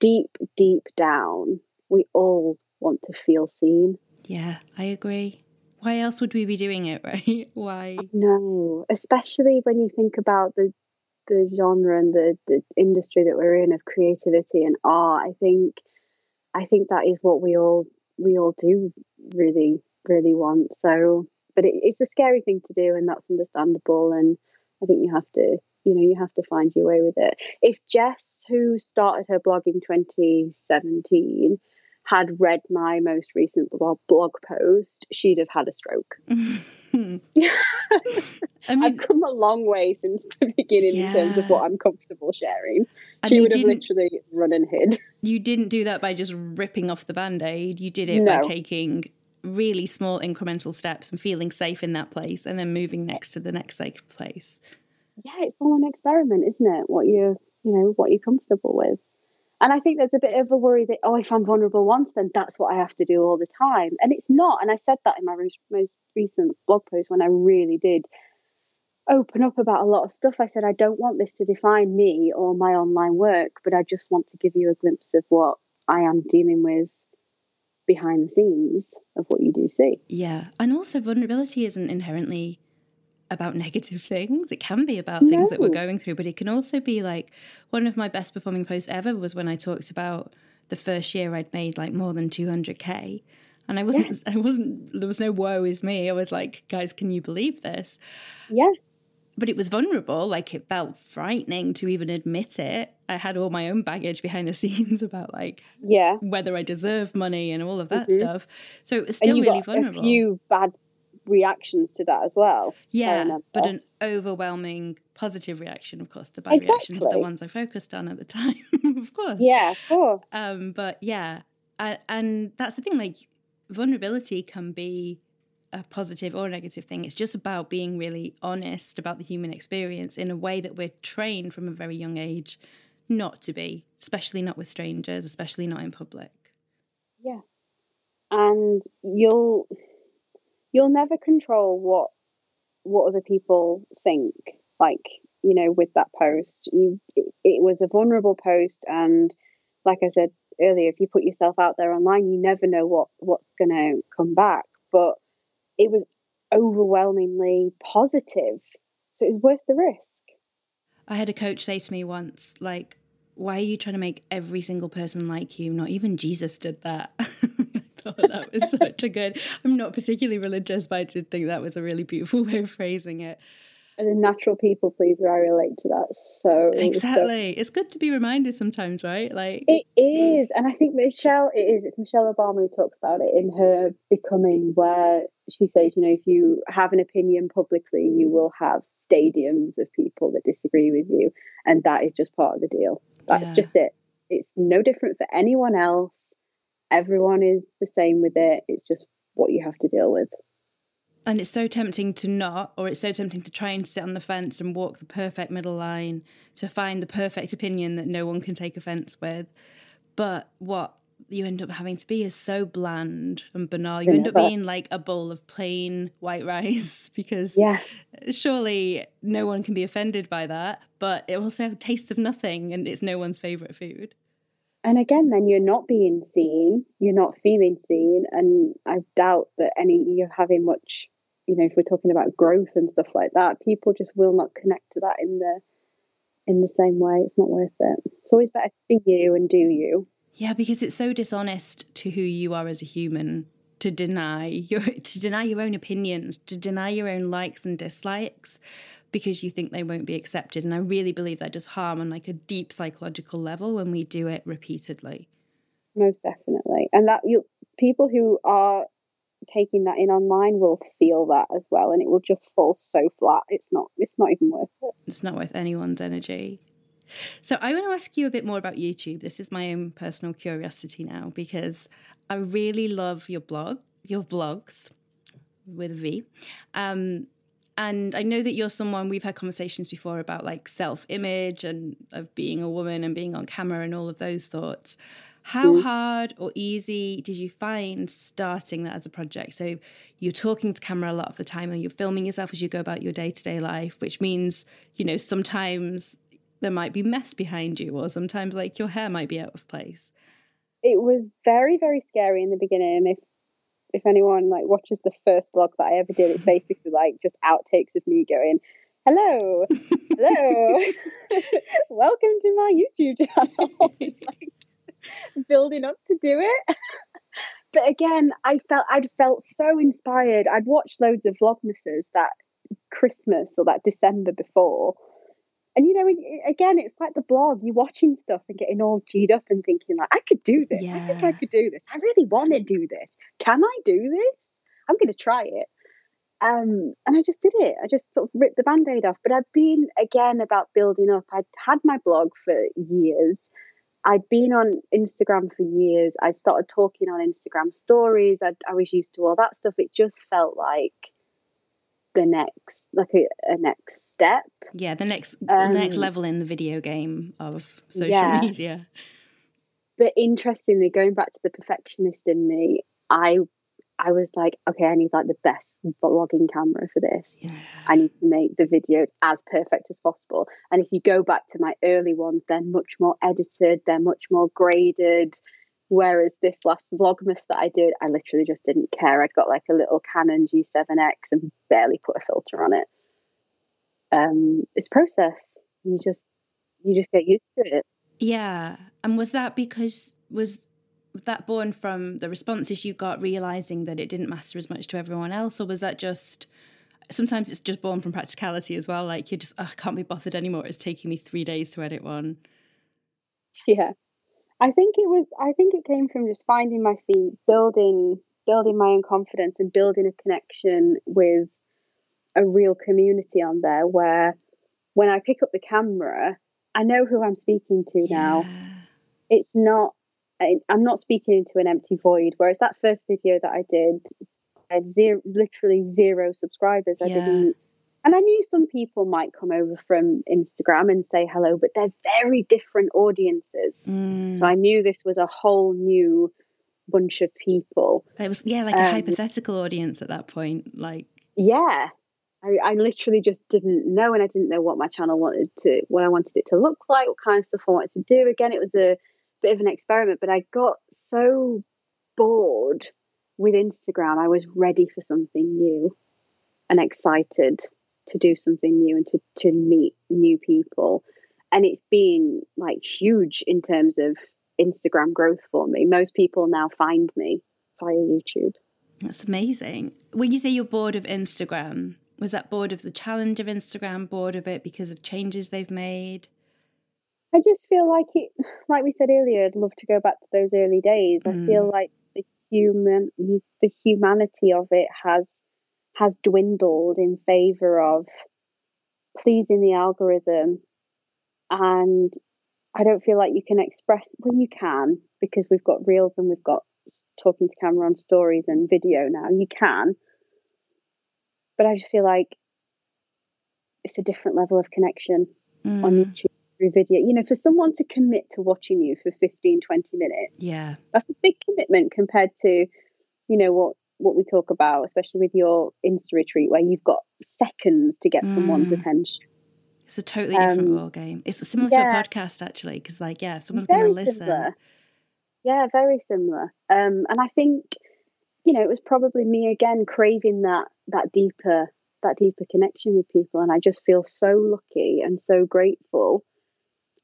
deep deep down, we all want to feel seen. Yeah, I agree. Why else would we be doing it, right? Why? No, especially when you think about the the genre and the, the industry that we're in of creativity and art, I think I think that is what we all we all do really really want. So, but it, it's a scary thing to do, and that's understandable. And I think you have to you know you have to find your way with it. If Jess, who started her blog in 2017, had read my most recent blog, blog post, she'd have had a stroke. I mean, I've come a long way since the beginning yeah. in terms of what I'm comfortable sharing. And she would have literally run and hid. You didn't do that by just ripping off the band aid. You did it no. by taking really small incremental steps and feeling safe in that place and then moving next to the next safe place. Yeah, it's all an experiment, isn't it? What you're, you know, what you're comfortable with. And I think there's a bit of a worry that, oh, if I'm vulnerable once, then that's what I have to do all the time. And it's not. And I said that in my most recent blog post when I really did open up about a lot of stuff. I said, I don't want this to define me or my online work, but I just want to give you a glimpse of what I am dealing with behind the scenes of what you do see. Yeah. And also, vulnerability isn't inherently about negative things. It can be about things that we're going through, but it can also be like one of my best performing posts ever was when I talked about the first year I'd made like more than 200k. And I wasn't, yes. I wasn't, there was no woe is me. I was like, guys, can you believe this? Yeah. But it was vulnerable. Like it felt frightening to even admit it. I had all my own baggage behind the scenes about like, yeah, whether I deserve money and all of that mm-hmm. stuff. So it was still really vulnerable. A few bad reactions to that as well. Yeah, but an overwhelming positive reaction, of course. The bad exactly. reactions, the ones I focused on at the time, of course. Yeah, of course. Um, but yeah, I, and that's the thing. Like vulnerability can be a positive or a negative thing. It's just about being really honest about the human experience in a way that we're trained from a very young age not to be, especially not with strangers, especially not in public. Yeah. And you'll you'll never control what what other people think like you know with that post. You it, it, was a vulnerable post and like i said earlier if you put yourself out there online you never know what what's going to come back. But it was overwhelmingly positive so it was worth the risk. I had a coach say to me once like why are you trying to make every single person like you? Not even jesus did that thought oh, that was such a good. I'm not particularly religious, but I did think that was a really beautiful way of phrasing it. As a natural people pleaser, I relate to that so exactly. So. It's good to be reminded sometimes, right? Like it is, and I think Michelle it is. It's Michelle Obama who talks about it in her Becoming, where she says, you know, if you have an opinion publicly, you will have stadiums of people that disagree with you, and that is just part of the deal. That's yeah. just it. It's no different for anyone else everyone is the same with it. It's just what you have to deal with. And it's so tempting to not, or it's so tempting to try and sit on the fence and walk the perfect middle line to find the perfect opinion that no one can take offense with. But what you end up having to be is so bland and banal. You end up being like a bowl of plain white rice because yeah. surely no one can be offended by that. But it also tastes of nothing and it's no one's favourite food. And again, then you're not being seen, you're not feeling seen, and I doubt that any you're having much. You know, if we're talking about growth and stuff like that, people just will not connect to that in the in the same way. It's not worth it. It's always better to be you and do you. Yeah, because it's so dishonest to who you are as a human to deny your to deny your own opinions, to deny your own likes and dislikes because you think they won't be accepted. And I really believe that does harm on like a deep psychological level when we do it repeatedly. Most definitely. And that you people who are taking that in online will feel that as well and it will just fall so flat. It's not it's not even worth it. It's not worth anyone's energy. So I want to ask you a bit more about YouTube. This is my own personal curiosity now because I really love your blog, your vlogs with V. Um, and I know that you're someone we've had conversations before about like self image and of being a woman and being on camera and all of those thoughts. How mm. hard or easy did you find starting that as a project? So you're talking to camera a lot of the time and you're filming yourself as you go about your day to day life, which means, you know, sometimes there might be mess behind you or sometimes like your hair might be out of place. It was very, very scary in the beginning. If if anyone like watches the first vlog that I ever did, it's basically like just outtakes of me going, "Hello, hello, welcome to my YouTube channel." it's like building up to do it. but again, I felt I'd felt so inspired. I'd watched loads of vlogmases that Christmas or that December before, and you know, again, it's like the blog. You're watching stuff and getting all G'd up and thinking like, I could do this. Yeah. I think I could do this. I really want to do this. Can I do this? I'm going to try it. Um, and I just did it. I just sort of ripped the band-aid off. But I've been again about building up. I'd had my blog for years. I'd been on Instagram for years. I started talking on Instagram stories. I'd, I was used to all that stuff. It just felt like the next like a, a next step. Yeah the next um, the next level in the video game of social yeah. media. But interestingly going back to the perfectionist in me i i was like okay i need like the best vlogging camera for this. Yeah. i need to make the videos as perfect as possible. And if you go back to my early ones they're much more edited they're much more graded Whereas this last Vlogmas that I did, I literally just didn't care. I'd got like a little Canon G7X and barely put a filter on it. Um, it's process. You just you just get used to it. Yeah. And was that because was that born from the responses you got realizing that it didn't matter as much to everyone else or was that just sometimes it's just born from practicality as well like you just oh, I can't be bothered anymore it's taking me 3 days to edit one yeah I think it was. I think it came from just finding my feet, building, building my own confidence, and building a connection with a real community on there. Where when I pick up the camera, I know who I'm speaking to yeah. now. It's not. I'm not speaking into an empty void. Whereas that first video that I did, I had zero, literally zero subscribers. I yeah. didn't and I knew some people might come over from Instagram and say hello, but they're very different audiences. Mm. So I knew this was a whole new bunch of people. It was yeah, like a um, hypothetical audience at that point. Like yeah, I, I, literally just didn't know, and I didn't know what my channel wanted to, what I wanted it to look like, what kind of stuff I wanted to do. Again, it was a bit of an experiment, but I got so bored with Instagram. I was ready for something new and excited to do something new and to to meet new people. And it's been like huge in terms of instagram growth for me. Most people now find me via youtube. That's amazing. When you say you're bored of instagram was that bored of the challenge of instagram bored of it because of changes they've made? I just feel like it like we said earlier i'd love to go back to those early days. Mm. i feel like the human the humanity of it has has dwindled in favor of pleasing the algorithm. And I don't feel like you can express well you can because we've got reels and we've got talking to camera on stories and video now. You can. But I just feel like it's a different level of connection mm. on YouTube through video. You know for someone to commit to watching you for 15 20 minutes yeah. that's a big commitment compared to you know what what we talk about, especially with your Insta retreat, where you've got seconds to get mm. someone's attention. It's a totally different um, ball game. It's similar yeah, to a podcast, actually, because like, yeah, if someone's going to listen, similar. Yeah, very similar. Um, and I think, you know, it was probably me again craving that that deeper that deeper connection with people, and I just feel so lucky and so grateful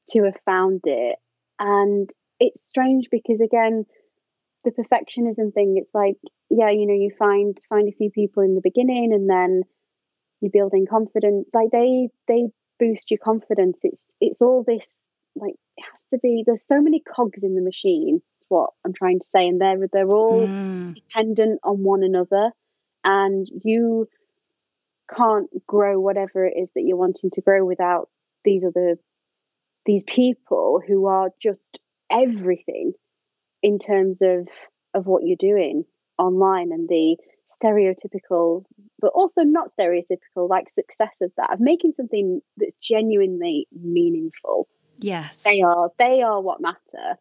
to have found it. And it's strange because again, the perfectionism thing. It's like, yeah, you know, you find find a few people in the beginning, and then you're building confidence. Like they they boost your confidence. It's it's all this like it has to be. There's so many cogs in the machine. What I'm trying to say, and they're they're all mm. dependent on one another, and you can't grow whatever it is that you're wanting to grow without these other these people who are just everything in terms of of what you're doing online and the stereotypical but also not stereotypical like success of that of making something that's genuinely meaningful. Yes. They are they are what matter.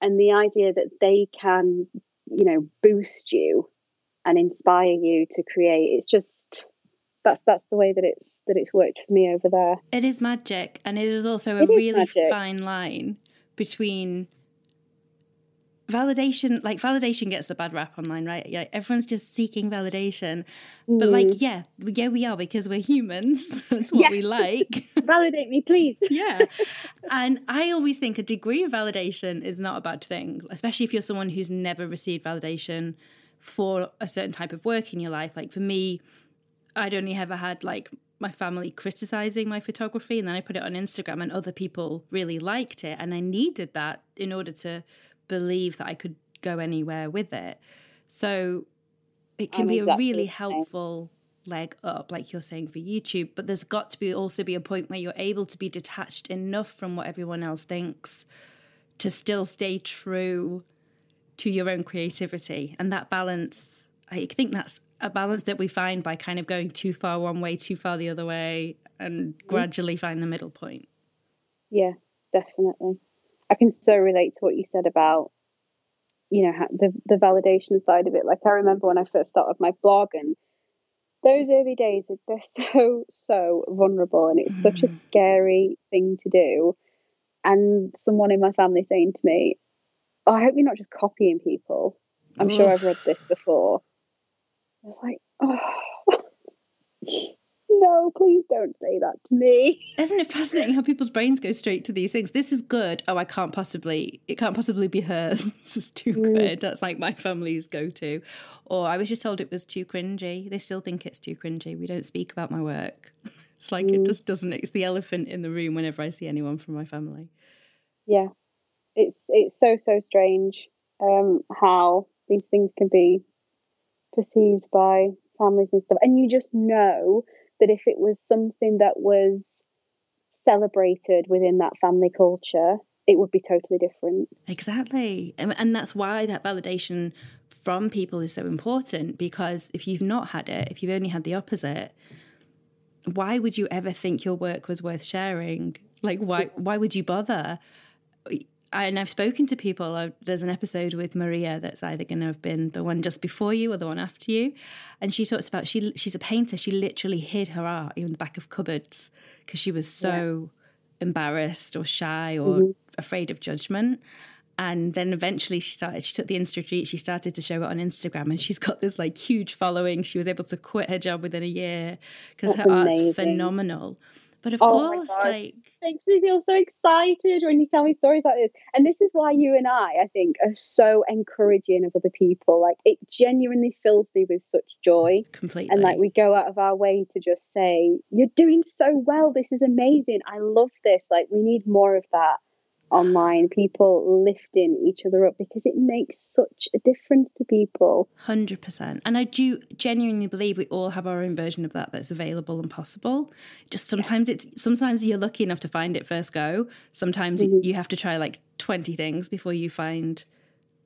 And the idea that they can you know boost you and inspire you to create it's just that's that's the way that it's that it's worked for me over there. It is magic and it is also a really fine line between validation like validation gets a bad rap online right yeah everyone's just seeking validation mm. but like mm. yeah yeah we are because we're humans that's what yeah. we like validate me please yeah and i always think a degree of validation is not a bad thing especially if you're someone who's never received validation for a certain type of work in your life like for me i'd only ever had like my family criticizing my photography and then i put it on instagram and other people really liked it and i needed that in order to believe that I could go anywhere with it. So it can I'm be exactly a really helpful leg up, like you're saying for YouTube. But there's got to be also be a point where you're able to be detached enough from what everyone else thinks to still stay true to your own creativity. And that balance, I think that's a balance that we find by kind of going too far one way, too far the other way, and mm-hmm. gradually find the middle point. Yeah, definitely. I can so relate to what you said about you know the the validation side of it. Like I remember when I first started my blog and those early days they're so so vulnerable and it's such a mm. scary thing to do. And someone in my family saying to me, oh, "I hope you're not just copying people." I'm sure I've read this before. I was like, "Oh." no, please don't say that to me. Isn't it fascinating how people's brains go straight to these things? This is good. Oh, I can't possibly, it can't possibly be hers. this is too mm. good. That's like my family's go to. Or I was just told it was too cringy. They still think it's too cringy. We don't speak about my work. It's like mm. it just doesn't, it's the elephant in the room whenever I see anyone from my family. Yeah. It's, it's so, so strange um, how these things can be perceived by families and stuff. And you just know that if it was something that was celebrated within that family culture, it would be totally different. Exactly. And that's why that validation from people is so important because if you've not had it, if you've only had the opposite, why would you ever think your work was worth sharing? Like why why would you bother? And I've spoken to people. Uh, there's an episode with Maria that's either going to have been the one just before you or the one after you, and she talks about she she's a painter. She literally hid her art in the back of cupboards because she was so yeah. embarrassed or shy or mm-hmm. afraid of judgment. And then eventually she started. She took the Insta She started to show it on Instagram, and she's got this like huge following. She was able to quit her job within a year because her amazing. art's phenomenal. But of oh course, like makes me feel so excited when you tell me stories like this. And this is why you and I, I think, are so encouraging of other people. Like it genuinely fills me with such joy. Completely. And like we go out of our way to just say, You're doing so well. This is amazing. I love this. Like we need more of that online, people lifting each other up because it makes such a difference to people. 100%. And I do genuinely believe we all have our own version of that that's available and possible. Just sometimes yeah. it's sometimes you're lucky enough to find it first go. Sometimes mm-hmm. you have to try like 20 things before you find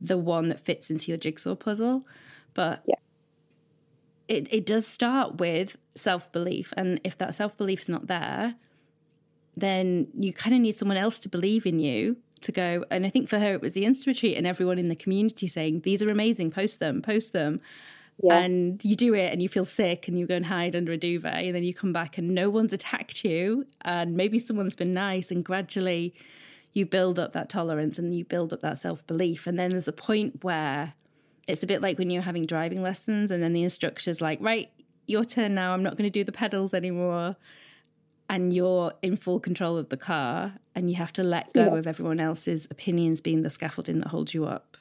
the one that fits into your jigsaw puzzle. But yeah. It, it does start with self belief. And if that self belief's not there, then you kind of need someone else to believe in you to go. And I think for her, it was the Insta retreat and everyone in the community saying, These are amazing, post them, post them. Yeah. And you do it and you feel sick and you go and hide under a duvet and then you come back and no one's attacked you and maybe someone's been nice and gradually you build up that tolerance and you build up that self belief. And then there's a point where it's a bit like when you're having driving lessons and then the instructor's like, right, your turn now. I'm not going to do the pedals anymore. And you're in full control of the car and you have to let go yeah. of everyone else's opinions being the scaffolding that holds you up.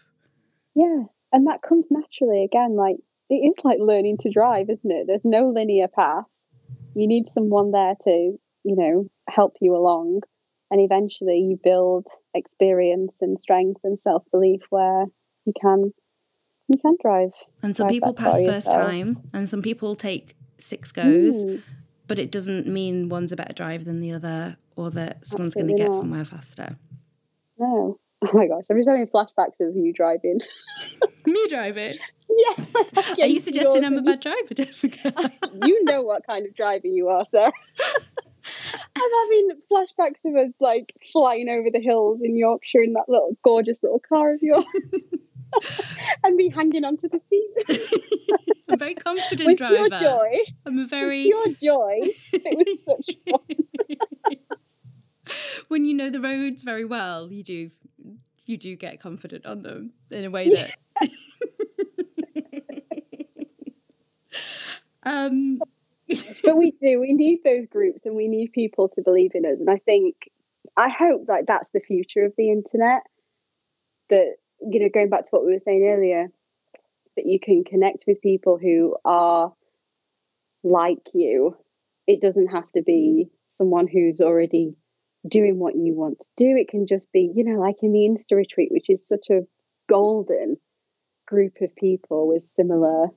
Yeah. And that comes naturally again. Like it is like learning to drive, isn't it? There's no linear path. You need someone there to, you know, help you along. And eventually you build experience and strength and self belief where you can you can drive. And some drive people pass first yourself. time, and some people take six goes, mm. But it doesn't mean one's a better driver than the other, or that someone's going to get somewhere faster. No. Oh my gosh, I'm just having flashbacks of you driving. Me driving? Yeah. Are you suggesting I'm a bad driver, Jessica? you know what kind of driver you are, sir. I'm having flashbacks of us like flying over the hills in Yorkshire in that little gorgeous little car of yours. and me hanging onto the seat. I'm very confident With driver. your joy. I'm a very With your joy. It was such fun. when you know the roads very well, you do you do get confident on them in a way that um but we do we need those groups and we need people to believe in us and i think i hope that that's the future of the internet that you know, going back to what we were saying earlier, that you can connect with people who are like you. It doesn't have to be mm. someone who's already doing what you want to do. It can just be, you know, like in the Insta retreat, which is such a golden group of people with similar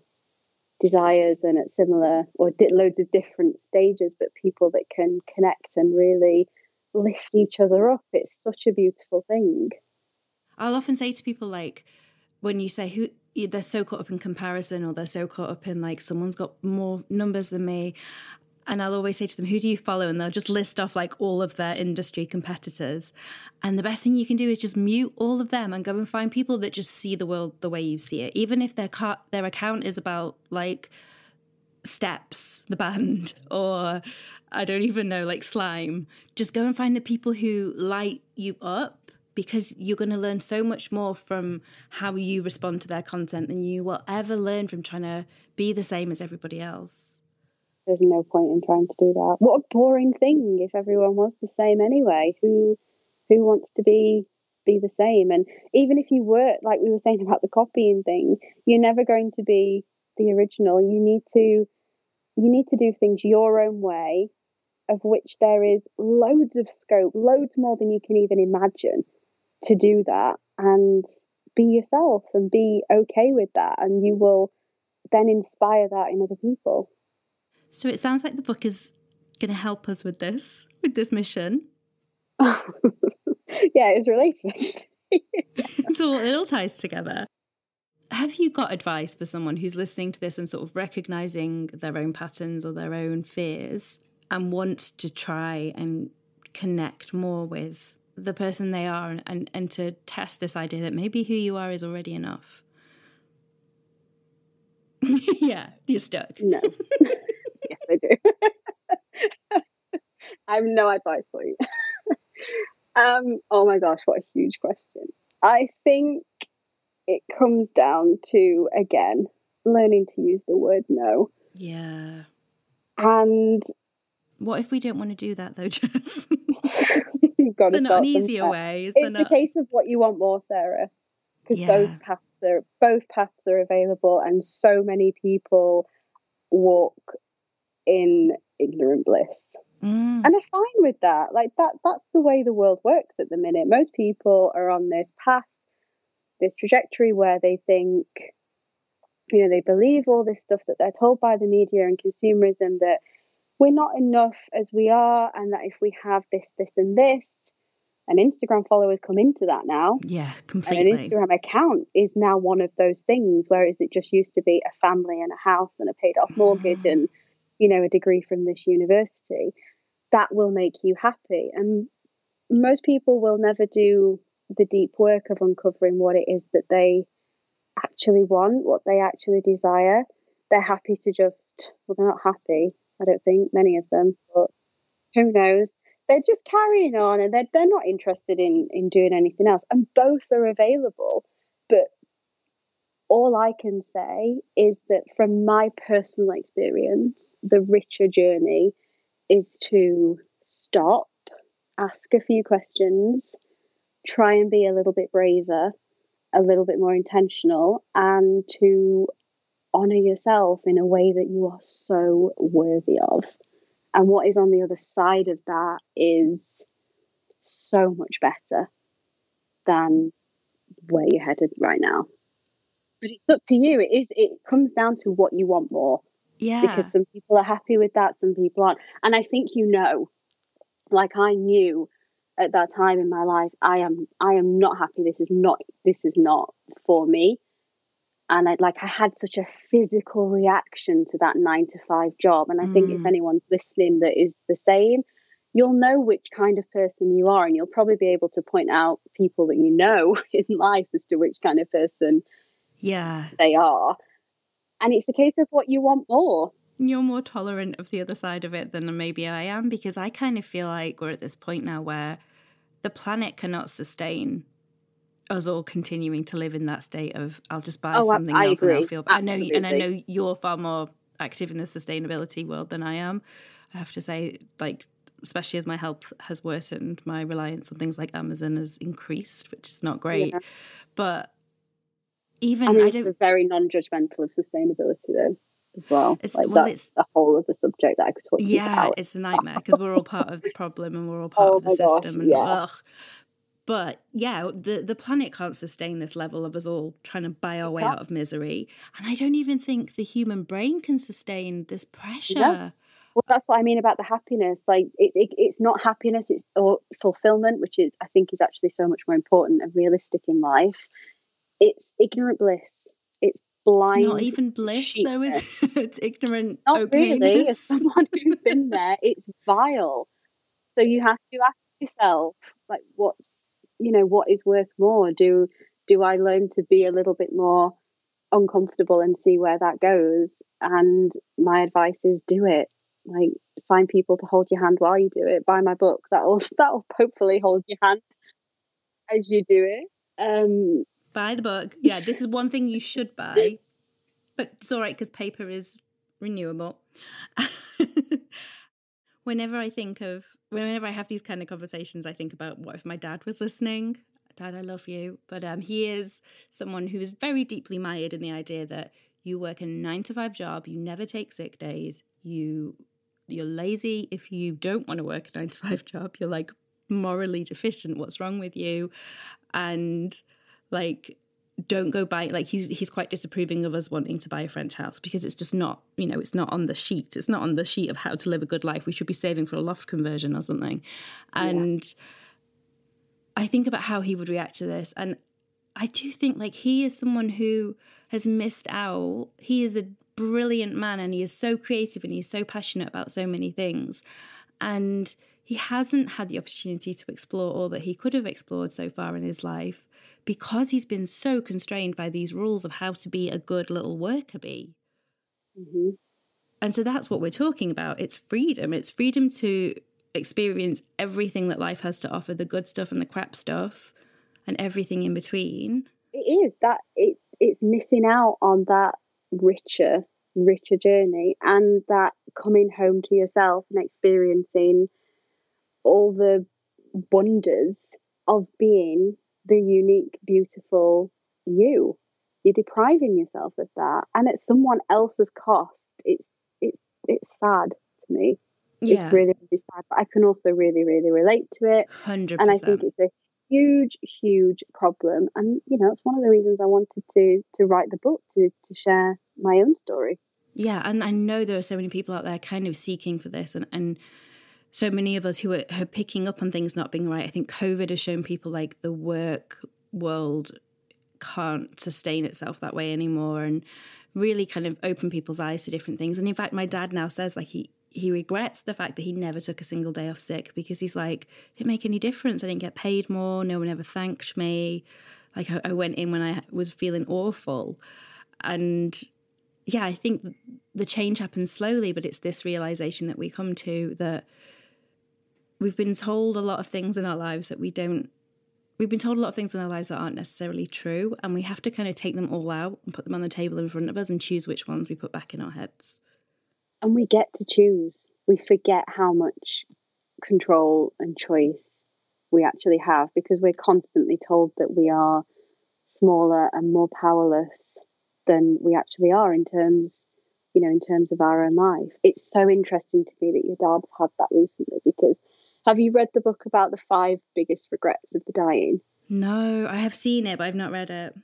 desires and at similar or loads of different stages, but people that can connect and really lift each other up. It's such a beautiful thing. I'll often say to people like when you say who they're so caught up in comparison or they're so caught up in like someone's got more numbers than me and I'll always say to them, who do you follow? And they'll just list off like all of their industry competitors. And the best thing you can do is just mute all of them and go and find people that just see the world the way you see it. Even if their car- their account is about like steps, the band, or I don't even know, like slime. Just go and find the people who light you up because you're going to learn so much more from how you respond to their content than you will ever learn from trying to be the same as everybody else. There's no point in trying to do that. What a boring thing if everyone was the same anyway. Who who wants to be be the same? And even if you were like we were saying about the copying thing, you're never going to be the original. You need to you need to do things your own way of which there is loads of scope, loads more than you can even imagine to do that and be yourself and be okay with that and you will then inspire that in other people so it sounds like the book is going to help us with this with this mission yeah it's related it's all it all ties together have you got advice for someone who's listening to this and sort of recognizing their own patterns or their own fears and wants to try and connect more with the person they are and, and, and to test this idea that maybe who you are is already enough. yeah, you're stuck. No. I do. I have no advice for you. um, oh my gosh, what a huge question. I think it comes down to, again, learning to use the word no. Yeah. And what if we don't want to do that though, Jess? You've got to not an easier way. It's not... a case of what you want more, Sarah, because yeah. those paths are both paths are available, and so many people walk in ignorant bliss. Mm. And I'm fine with that. Like that that's the way the world works at the minute. Most people are on this path, this trajectory where they think, you know, they believe all this stuff that they're told by the media and consumerism that we're not enough as we are, and that if we have this, this, and this, and Instagram followers come into that now. Yeah, completely. And an Instagram account is now one of those things, whereas it just used to be a family and a house and a paid off mortgage and, you know, a degree from this university. That will make you happy. And most people will never do the deep work of uncovering what it is that they actually want, what they actually desire. They're happy to just, well, they're not happy I don't think many of them, but who knows? they're just carrying on and they're, they're not interested in in doing anything else and both are available all i can say is that from my personal experience the richer journey is to stop ask a few questions try and be a little bit braver a little bit more intentional and to honor yourself in a way that you are so worthy of and what is on the other side of that is so much better than where you're headed right now. But it's up to you. It is it comes down to what you want more. Yeah. Because some people are happy with that, some people aren't. And I think you know, like I knew at that time in my life, I am I am not happy. This is not this is not for me and I like I had such a physical reaction to that nine to five job. And I mm. think if mm. anyone's listening that is the same, you'll know which kind of person you are, and you'll probably be able to point out people that you know in life as to which kind of person yeah they are. And it's a case of what you want more. You're more tolerant of the other side of it than maybe I am because I kind of feel like we're at this point now where the planet cannot sustain us all continuing to live in that state of I'll just buy oh, something I else agree. and I'll feel. I know, and I know you're far more active in the sustainability world than I am. I have to say, like especially as my health has worsened, my reliance on things like Amazon has increased, which is not great. Yeah. But even I mean, I it's very non-judgmental of sustainability, though as well. It's, like well, that's a whole other subject that I could talk about. yeah, about. it's a nightmare because we're all part of the problem and we're all part oh of the system. Gosh, and yeah. ugh, but yeah, the, the planet can't sustain this level of us all trying to buy our way out of misery. And I don't even think the human brain can sustain this pressure. Yeah. Well, that's what I mean about the happiness. Like, it, it, it's not happiness, it's or fulfillment, which is, I think, is actually so much more important and realistic in life. It's ignorant bliss. It's blind. It's not even bliss, though, is It's ignorant. Not okayness. really. As someone who's been there, it's vile. So you have to ask yourself, like, what's you know what is worth more do do i learn to be a little bit more uncomfortable and see where that goes and my advice is do it like find people to hold your hand while you do it buy my book that'll that'll hopefully hold your hand as you do it um buy the book yeah this is one thing you should buy but it's all right because paper is renewable whenever i think of whenever I have these kind of conversations, I think about what if my dad was listening. Dad, I love you. But um, he is someone who is very deeply mired in the idea that you work a nine to five job, you never take sick days, you you're lazy if you don't want to work a nine to five job. You're like morally deficient. What's wrong with you? And like don't go buy like he's he's quite disapproving of us wanting to buy a French house because it's just not you know it's not on the sheet. It's not on the sheet of how to live a good life. We should be saving for a loft conversion or something. And yeah. I think about how he would react to this. And I do think like he is someone who has missed out. He is a brilliant man and he is so creative and he's so passionate about so many things. And he hasn't had the opportunity to explore all that he could have explored so far in his life because he's been so constrained by these rules of how to be a good little worker bee. Mm-hmm. And so that's what we're talking about. It's freedom. It's freedom to experience everything that life has to offer the good stuff and the crap stuff and everything in between. It is that it, it's missing out on that richer, richer journey and that coming home to yourself and experiencing all the wonders of being the unique, beautiful you. You're depriving yourself of that, and at someone else's cost. It's it's it's sad to me. Yeah. It's really really sad, but I can also really really relate to it. Hundred, and I think it's a huge huge problem, and you know it's one of the reasons I wanted to to write the book to to share my own story. Yeah, and I know there are so many people out there kind of seeking for this, and and so many of us who are, are picking up on things not being right. I think COVID has shown people like the work world can't sustain itself that way anymore and really kind of open people's eyes to different things. And in fact, my dad now says like he he regrets the fact that he never took a single day off sick because he's like, it didn't make any difference. I didn't get paid more. No one ever thanked me. Like I, I went in when I was feeling awful. And yeah, I think the change happens slowly, but it's this realization that we come to that we've been told a lot of things in our lives that we don't we've been told a lot of things in our lives that aren't necessarily true and we have to kind of take them all out and put them on the table in front of us and choose which ones we put back in our heads. And we get to choose. We forget how much control and choice we actually have because we're constantly told that we are smaller and more powerless than we actually are in terms you know in terms of our own life. It's so interesting to me that your dad's had that recently because have you read the book about the five biggest regrets of the dying? No, I have seen it, but I've not read it.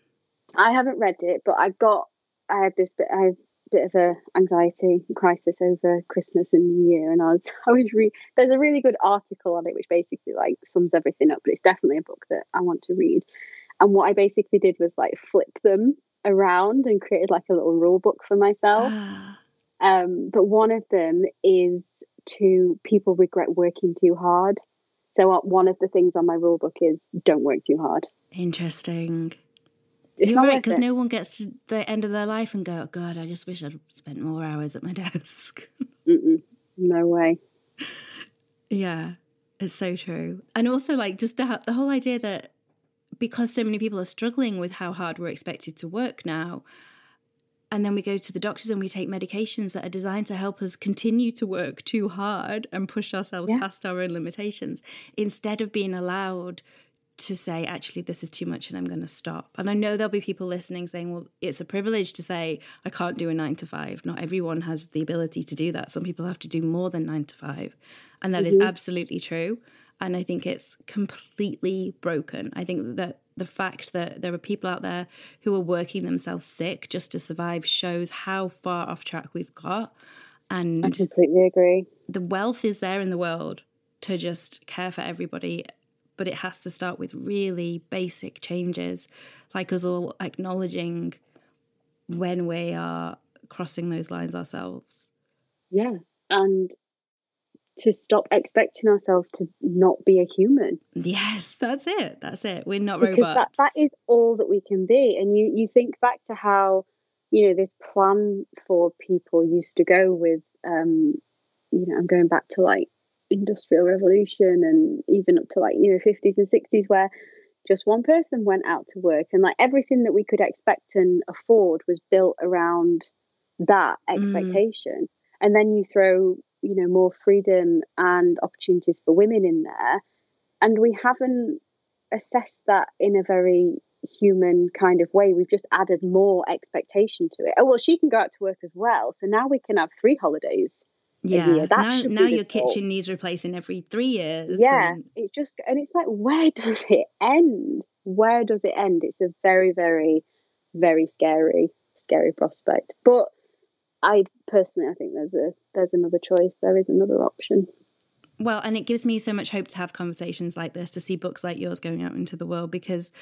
I haven't read it, but I got I had this bit I had a bit of a anxiety crisis over Christmas and New Year, and I was I was re- there's a really good article on it which basically like sums everything up, but it's definitely a book that I want to read. And what I basically did was like flip them around and created like a little rule book for myself. Ah. Um, but one of them is to people regret working too hard. So uh, one of the things on my rule book is don't work too hard. Interesting. It's You're right because no one gets to the end of their life and go, oh, "God, I just wish I'd spent more hours at my desk." Mm-mm, no way. Yeah, it's so true, and also like just the the whole idea that because so many people are struggling with how hard we're expected to work now, and then we go to the doctors and we take medications that are designed to help us continue to work too hard and push ourselves yeah. past our own limitations instead of being allowed to say actually this is too much and i'm going to stop. And i know there'll be people listening saying well it's a privilege to say i can't do a 9 to 5 not everyone has the ability to do that. Some people have to do more than 9 to 5 and that mm-hmm. is absolutely true. And i think it's completely broken. I think that the fact that there are people out there who are working themselves sick just to survive shows how far off track we've got. And I completely agree. The wealth is there in the world to just care for everybody, but it has to start with really basic changes, like us all acknowledging when we are crossing those lines ourselves. Yeah. And to stop expecting ourselves to not be a human. Yes, that's it. That's it. We're not because robots. That, that is all that we can be. And you, you think back to how, you know, this plan for people used to go with, um, you know, I'm going back to like industrial revolution and even up to like, you know, 50s and 60s where just one person went out to work and like everything that we could expect and afford was built around that mm. expectation. Mm. And then you throw you know more freedom and opportunities for women in there. And we haven't assessed that in a very human kind of way. We've just added more expectation to it. Oh well she can go out to work as well. So now we can have three holidays yeah now, now your kitchen needs replacing every three years yeah and... it's just and it's like where does it end? Where does it end? It's a very very very scary scary prospect. But I personally, I think there's a there's another choice. There is another option. Well, and it gives me so much hope to have conversations like this, to see books like yours going out into the world, because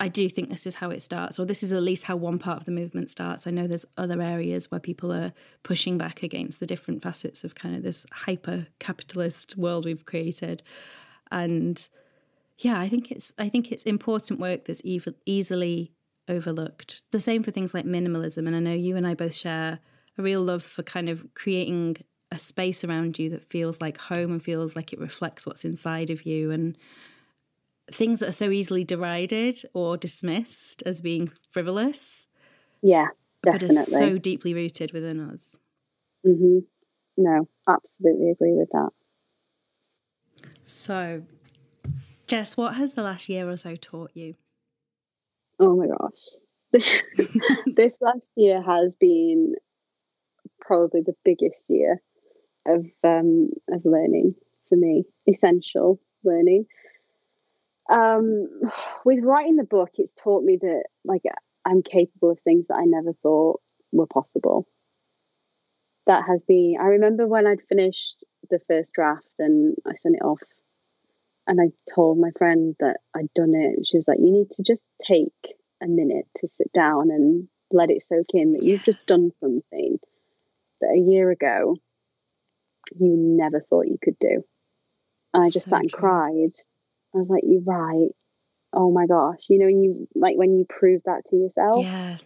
I do think this is how it starts, or this is at least how one part of the movement starts. I know there's other areas where people are pushing back against the different facets of kind of this hyper capitalist world we've created, and yeah, I think it's I think it's important work that's ev- easily overlooked. The same for things like minimalism, and I know you and I both share a real love for kind of creating a space around you that feels like home and feels like it reflects what's inside of you and things that are so easily derided or dismissed as being frivolous. Yeah, definitely. But are so deeply rooted within us. Mm-hmm. No, absolutely agree with that. So, Jess, what has the last year or so taught you? Oh my gosh. This, this last year has been probably the biggest year of um, of learning for me, essential learning. Um, with writing the book, it's taught me that like I'm capable of things that I never thought were possible. That has been. I remember when I'd finished the first draft and I sent it off, and I told my friend that I'd done it. And she was like, "You need to just take a minute to sit down and let it soak in that you've just done something." That a year ago you never thought you could do. And I just so sat and true. cried. I was like, You're right. Oh my gosh. You know, you like when you prove that to yourself. Yeah.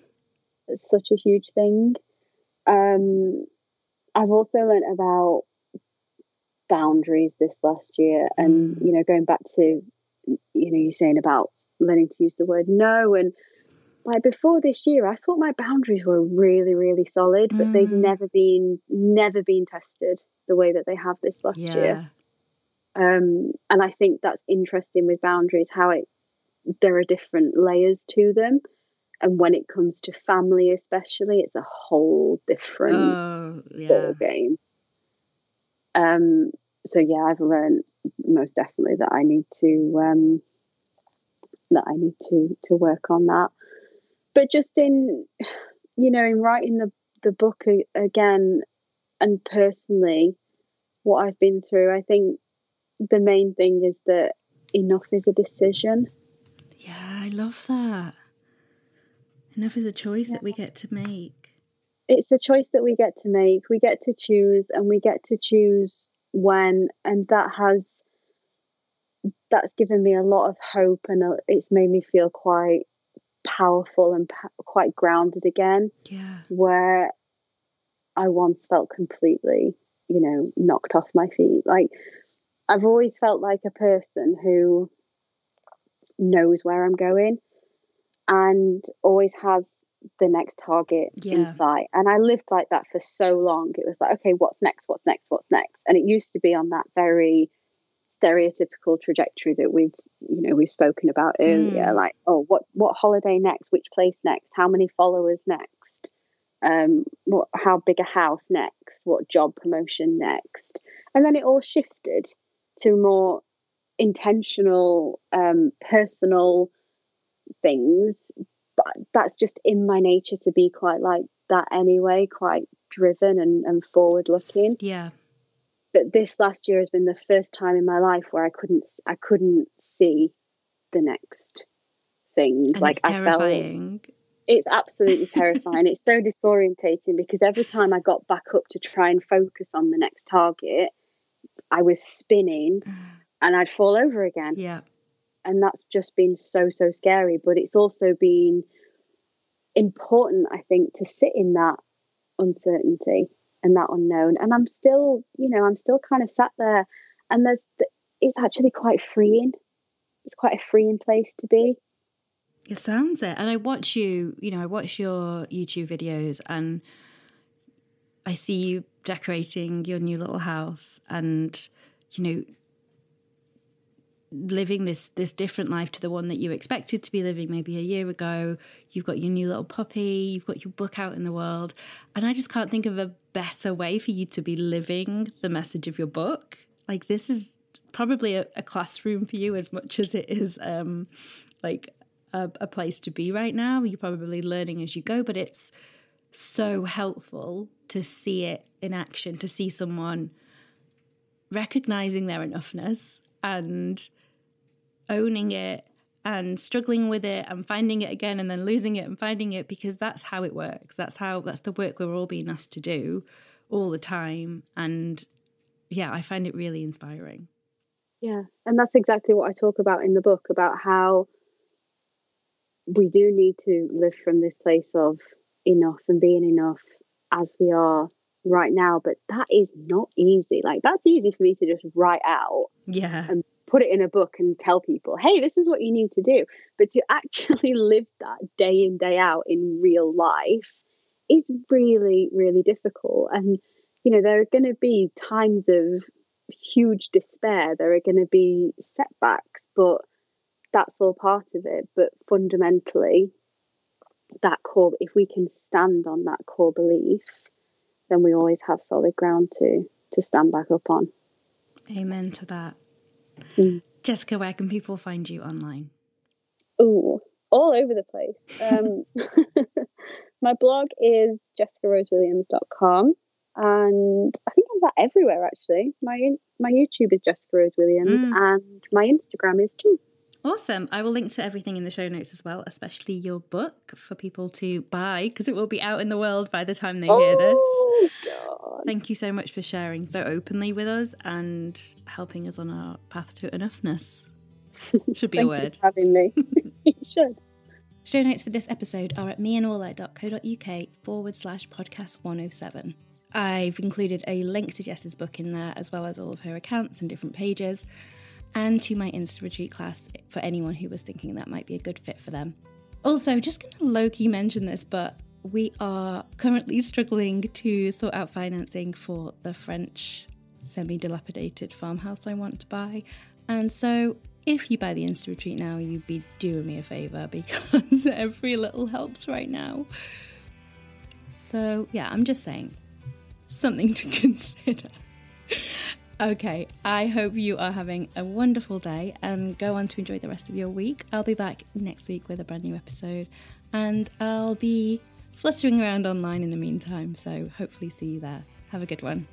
It's such a huge thing. Um I've also learned about boundaries this last year. And, Mm. you know, going back to, you know, you saying about learning to use the word no. And like before this year, I thought my boundaries were really, really solid, but they've Mm. never been, never been tested the way that they have this last yeah. year. Um, and I think that's interesting with boundaries, how it, there are different layers to them. And when it comes to family, especially, it's a whole different Oh, yeah. ball game. Um, so yeah, I've learned most definitely that I need to um, that I need to to work on that. But just in you know in writing the the book a- again and personally what I've been through, I think the main thing is that enough is a decision. Yeah, I love that. Enough is a choice that we get to make. it's a choice that we get to make. We get to choose, and we get to choose when, and that has that's given me a lot of hope, and uh, it's made me feel quite powerful and pa- quite grounded again. Yeah. Where I once felt completely, you know, knocked off my feet. Like I've always felt like a person who knows where I'm going and always has the next target in sight. And I lived like that for so long. It was like, okay, what's next? What's next? What's next? And it used to be on that very stereotypical trajectory that we've, you know, we've spoken about earlier. Mm. Like, oh, what what holiday next? Which place next? How many followers next? Um, what how big a house next? What job promotion next? And then it all shifted to more intentional, um, personal things but that's just in my nature to be quite like that anyway quite driven and, and forward looking Yeah. But this last year has been the first time in my life where i couldn't i couldn't see the next thing. And like it's i felt it's absolutely terrifying. It's so disorientating because every time i got back up to try and focus on the next target i was spinning and i'd fall over again. Yeah. and that's just been so so scary but it's also been important i think to sit in that uncertainty and that unknown and i'm still you know i'm still kind of sat there and there's it's actually quite freeing it's quite a freeing place to be It sounds it. And I watch you, you know, I watch your YouTube videos and I see you decorating your new little house and, you know, living this this different life to the one that you expected to be living maybe a year ago. You've got your new little puppy, you've got your book out in the world. And I just can't think of a better way for you to be living the message of your book. Like this is probably a, a classroom for you as much as it is um like a, a place to be right now. You're probably learning as you go, but it's so helpful to see it in action, to see someone recognizing their enoughness and owning it and struggling with it and finding it again and then losing it and finding it because that's how it works. That's how that's the work we're all being asked to do all the time. And yeah, I find it really inspiring. Yeah, and that's exactly what I talk about in the book about how we do need to live from this place of enough and being enough as we are right now. But that is not easy. Like, that's easy for me to just write out, Yeah. Put it in a book, and tell people, hey, this is what you need to do. But to actually live that day in, day out in real life is really, really difficult. And, you know, there are going to be times of huge despair. There are going to be setbacks, but that's all part of it. But fundamentally, that core, if we can stand on that core belief, then we always have solid ground to to stand back up on. Amen to that. Mm. Jessica, where can people find you online? Ooh, all over the place. Um, my blog is jessicarosewilliams.com and I think I'm that everywhere actually. My my YouTube is Jessica Rose Williams Mm. and my Instagram is too. Awesome. I will link to everything in the show notes as well, especially your book for people to buy because it will be out in the world by the time they hear this. Oh God. Thank you so much for sharing so openly with us and helping us on our path to enoughness. Should be a Thank word. you for having me. you should. Show notes for this episode are at meandorla.co.uk forward slash podcast 107. I've included a link to Jess's book in there, as well as all of her accounts and different pages, and to my Insta retreat class for anyone who was thinking that might be a good fit for them. Also, just going to low key mention this, but we are currently struggling to sort out financing for the French semi dilapidated farmhouse I want to buy. And so, if you buy the Insta Retreat now, you'd be doing me a favour because every little helps right now. So, yeah, I'm just saying something to consider. Okay, I hope you are having a wonderful day and go on to enjoy the rest of your week. I'll be back next week with a brand new episode and I'll be fluttering around online in the meantime, so hopefully see you there. Have a good one.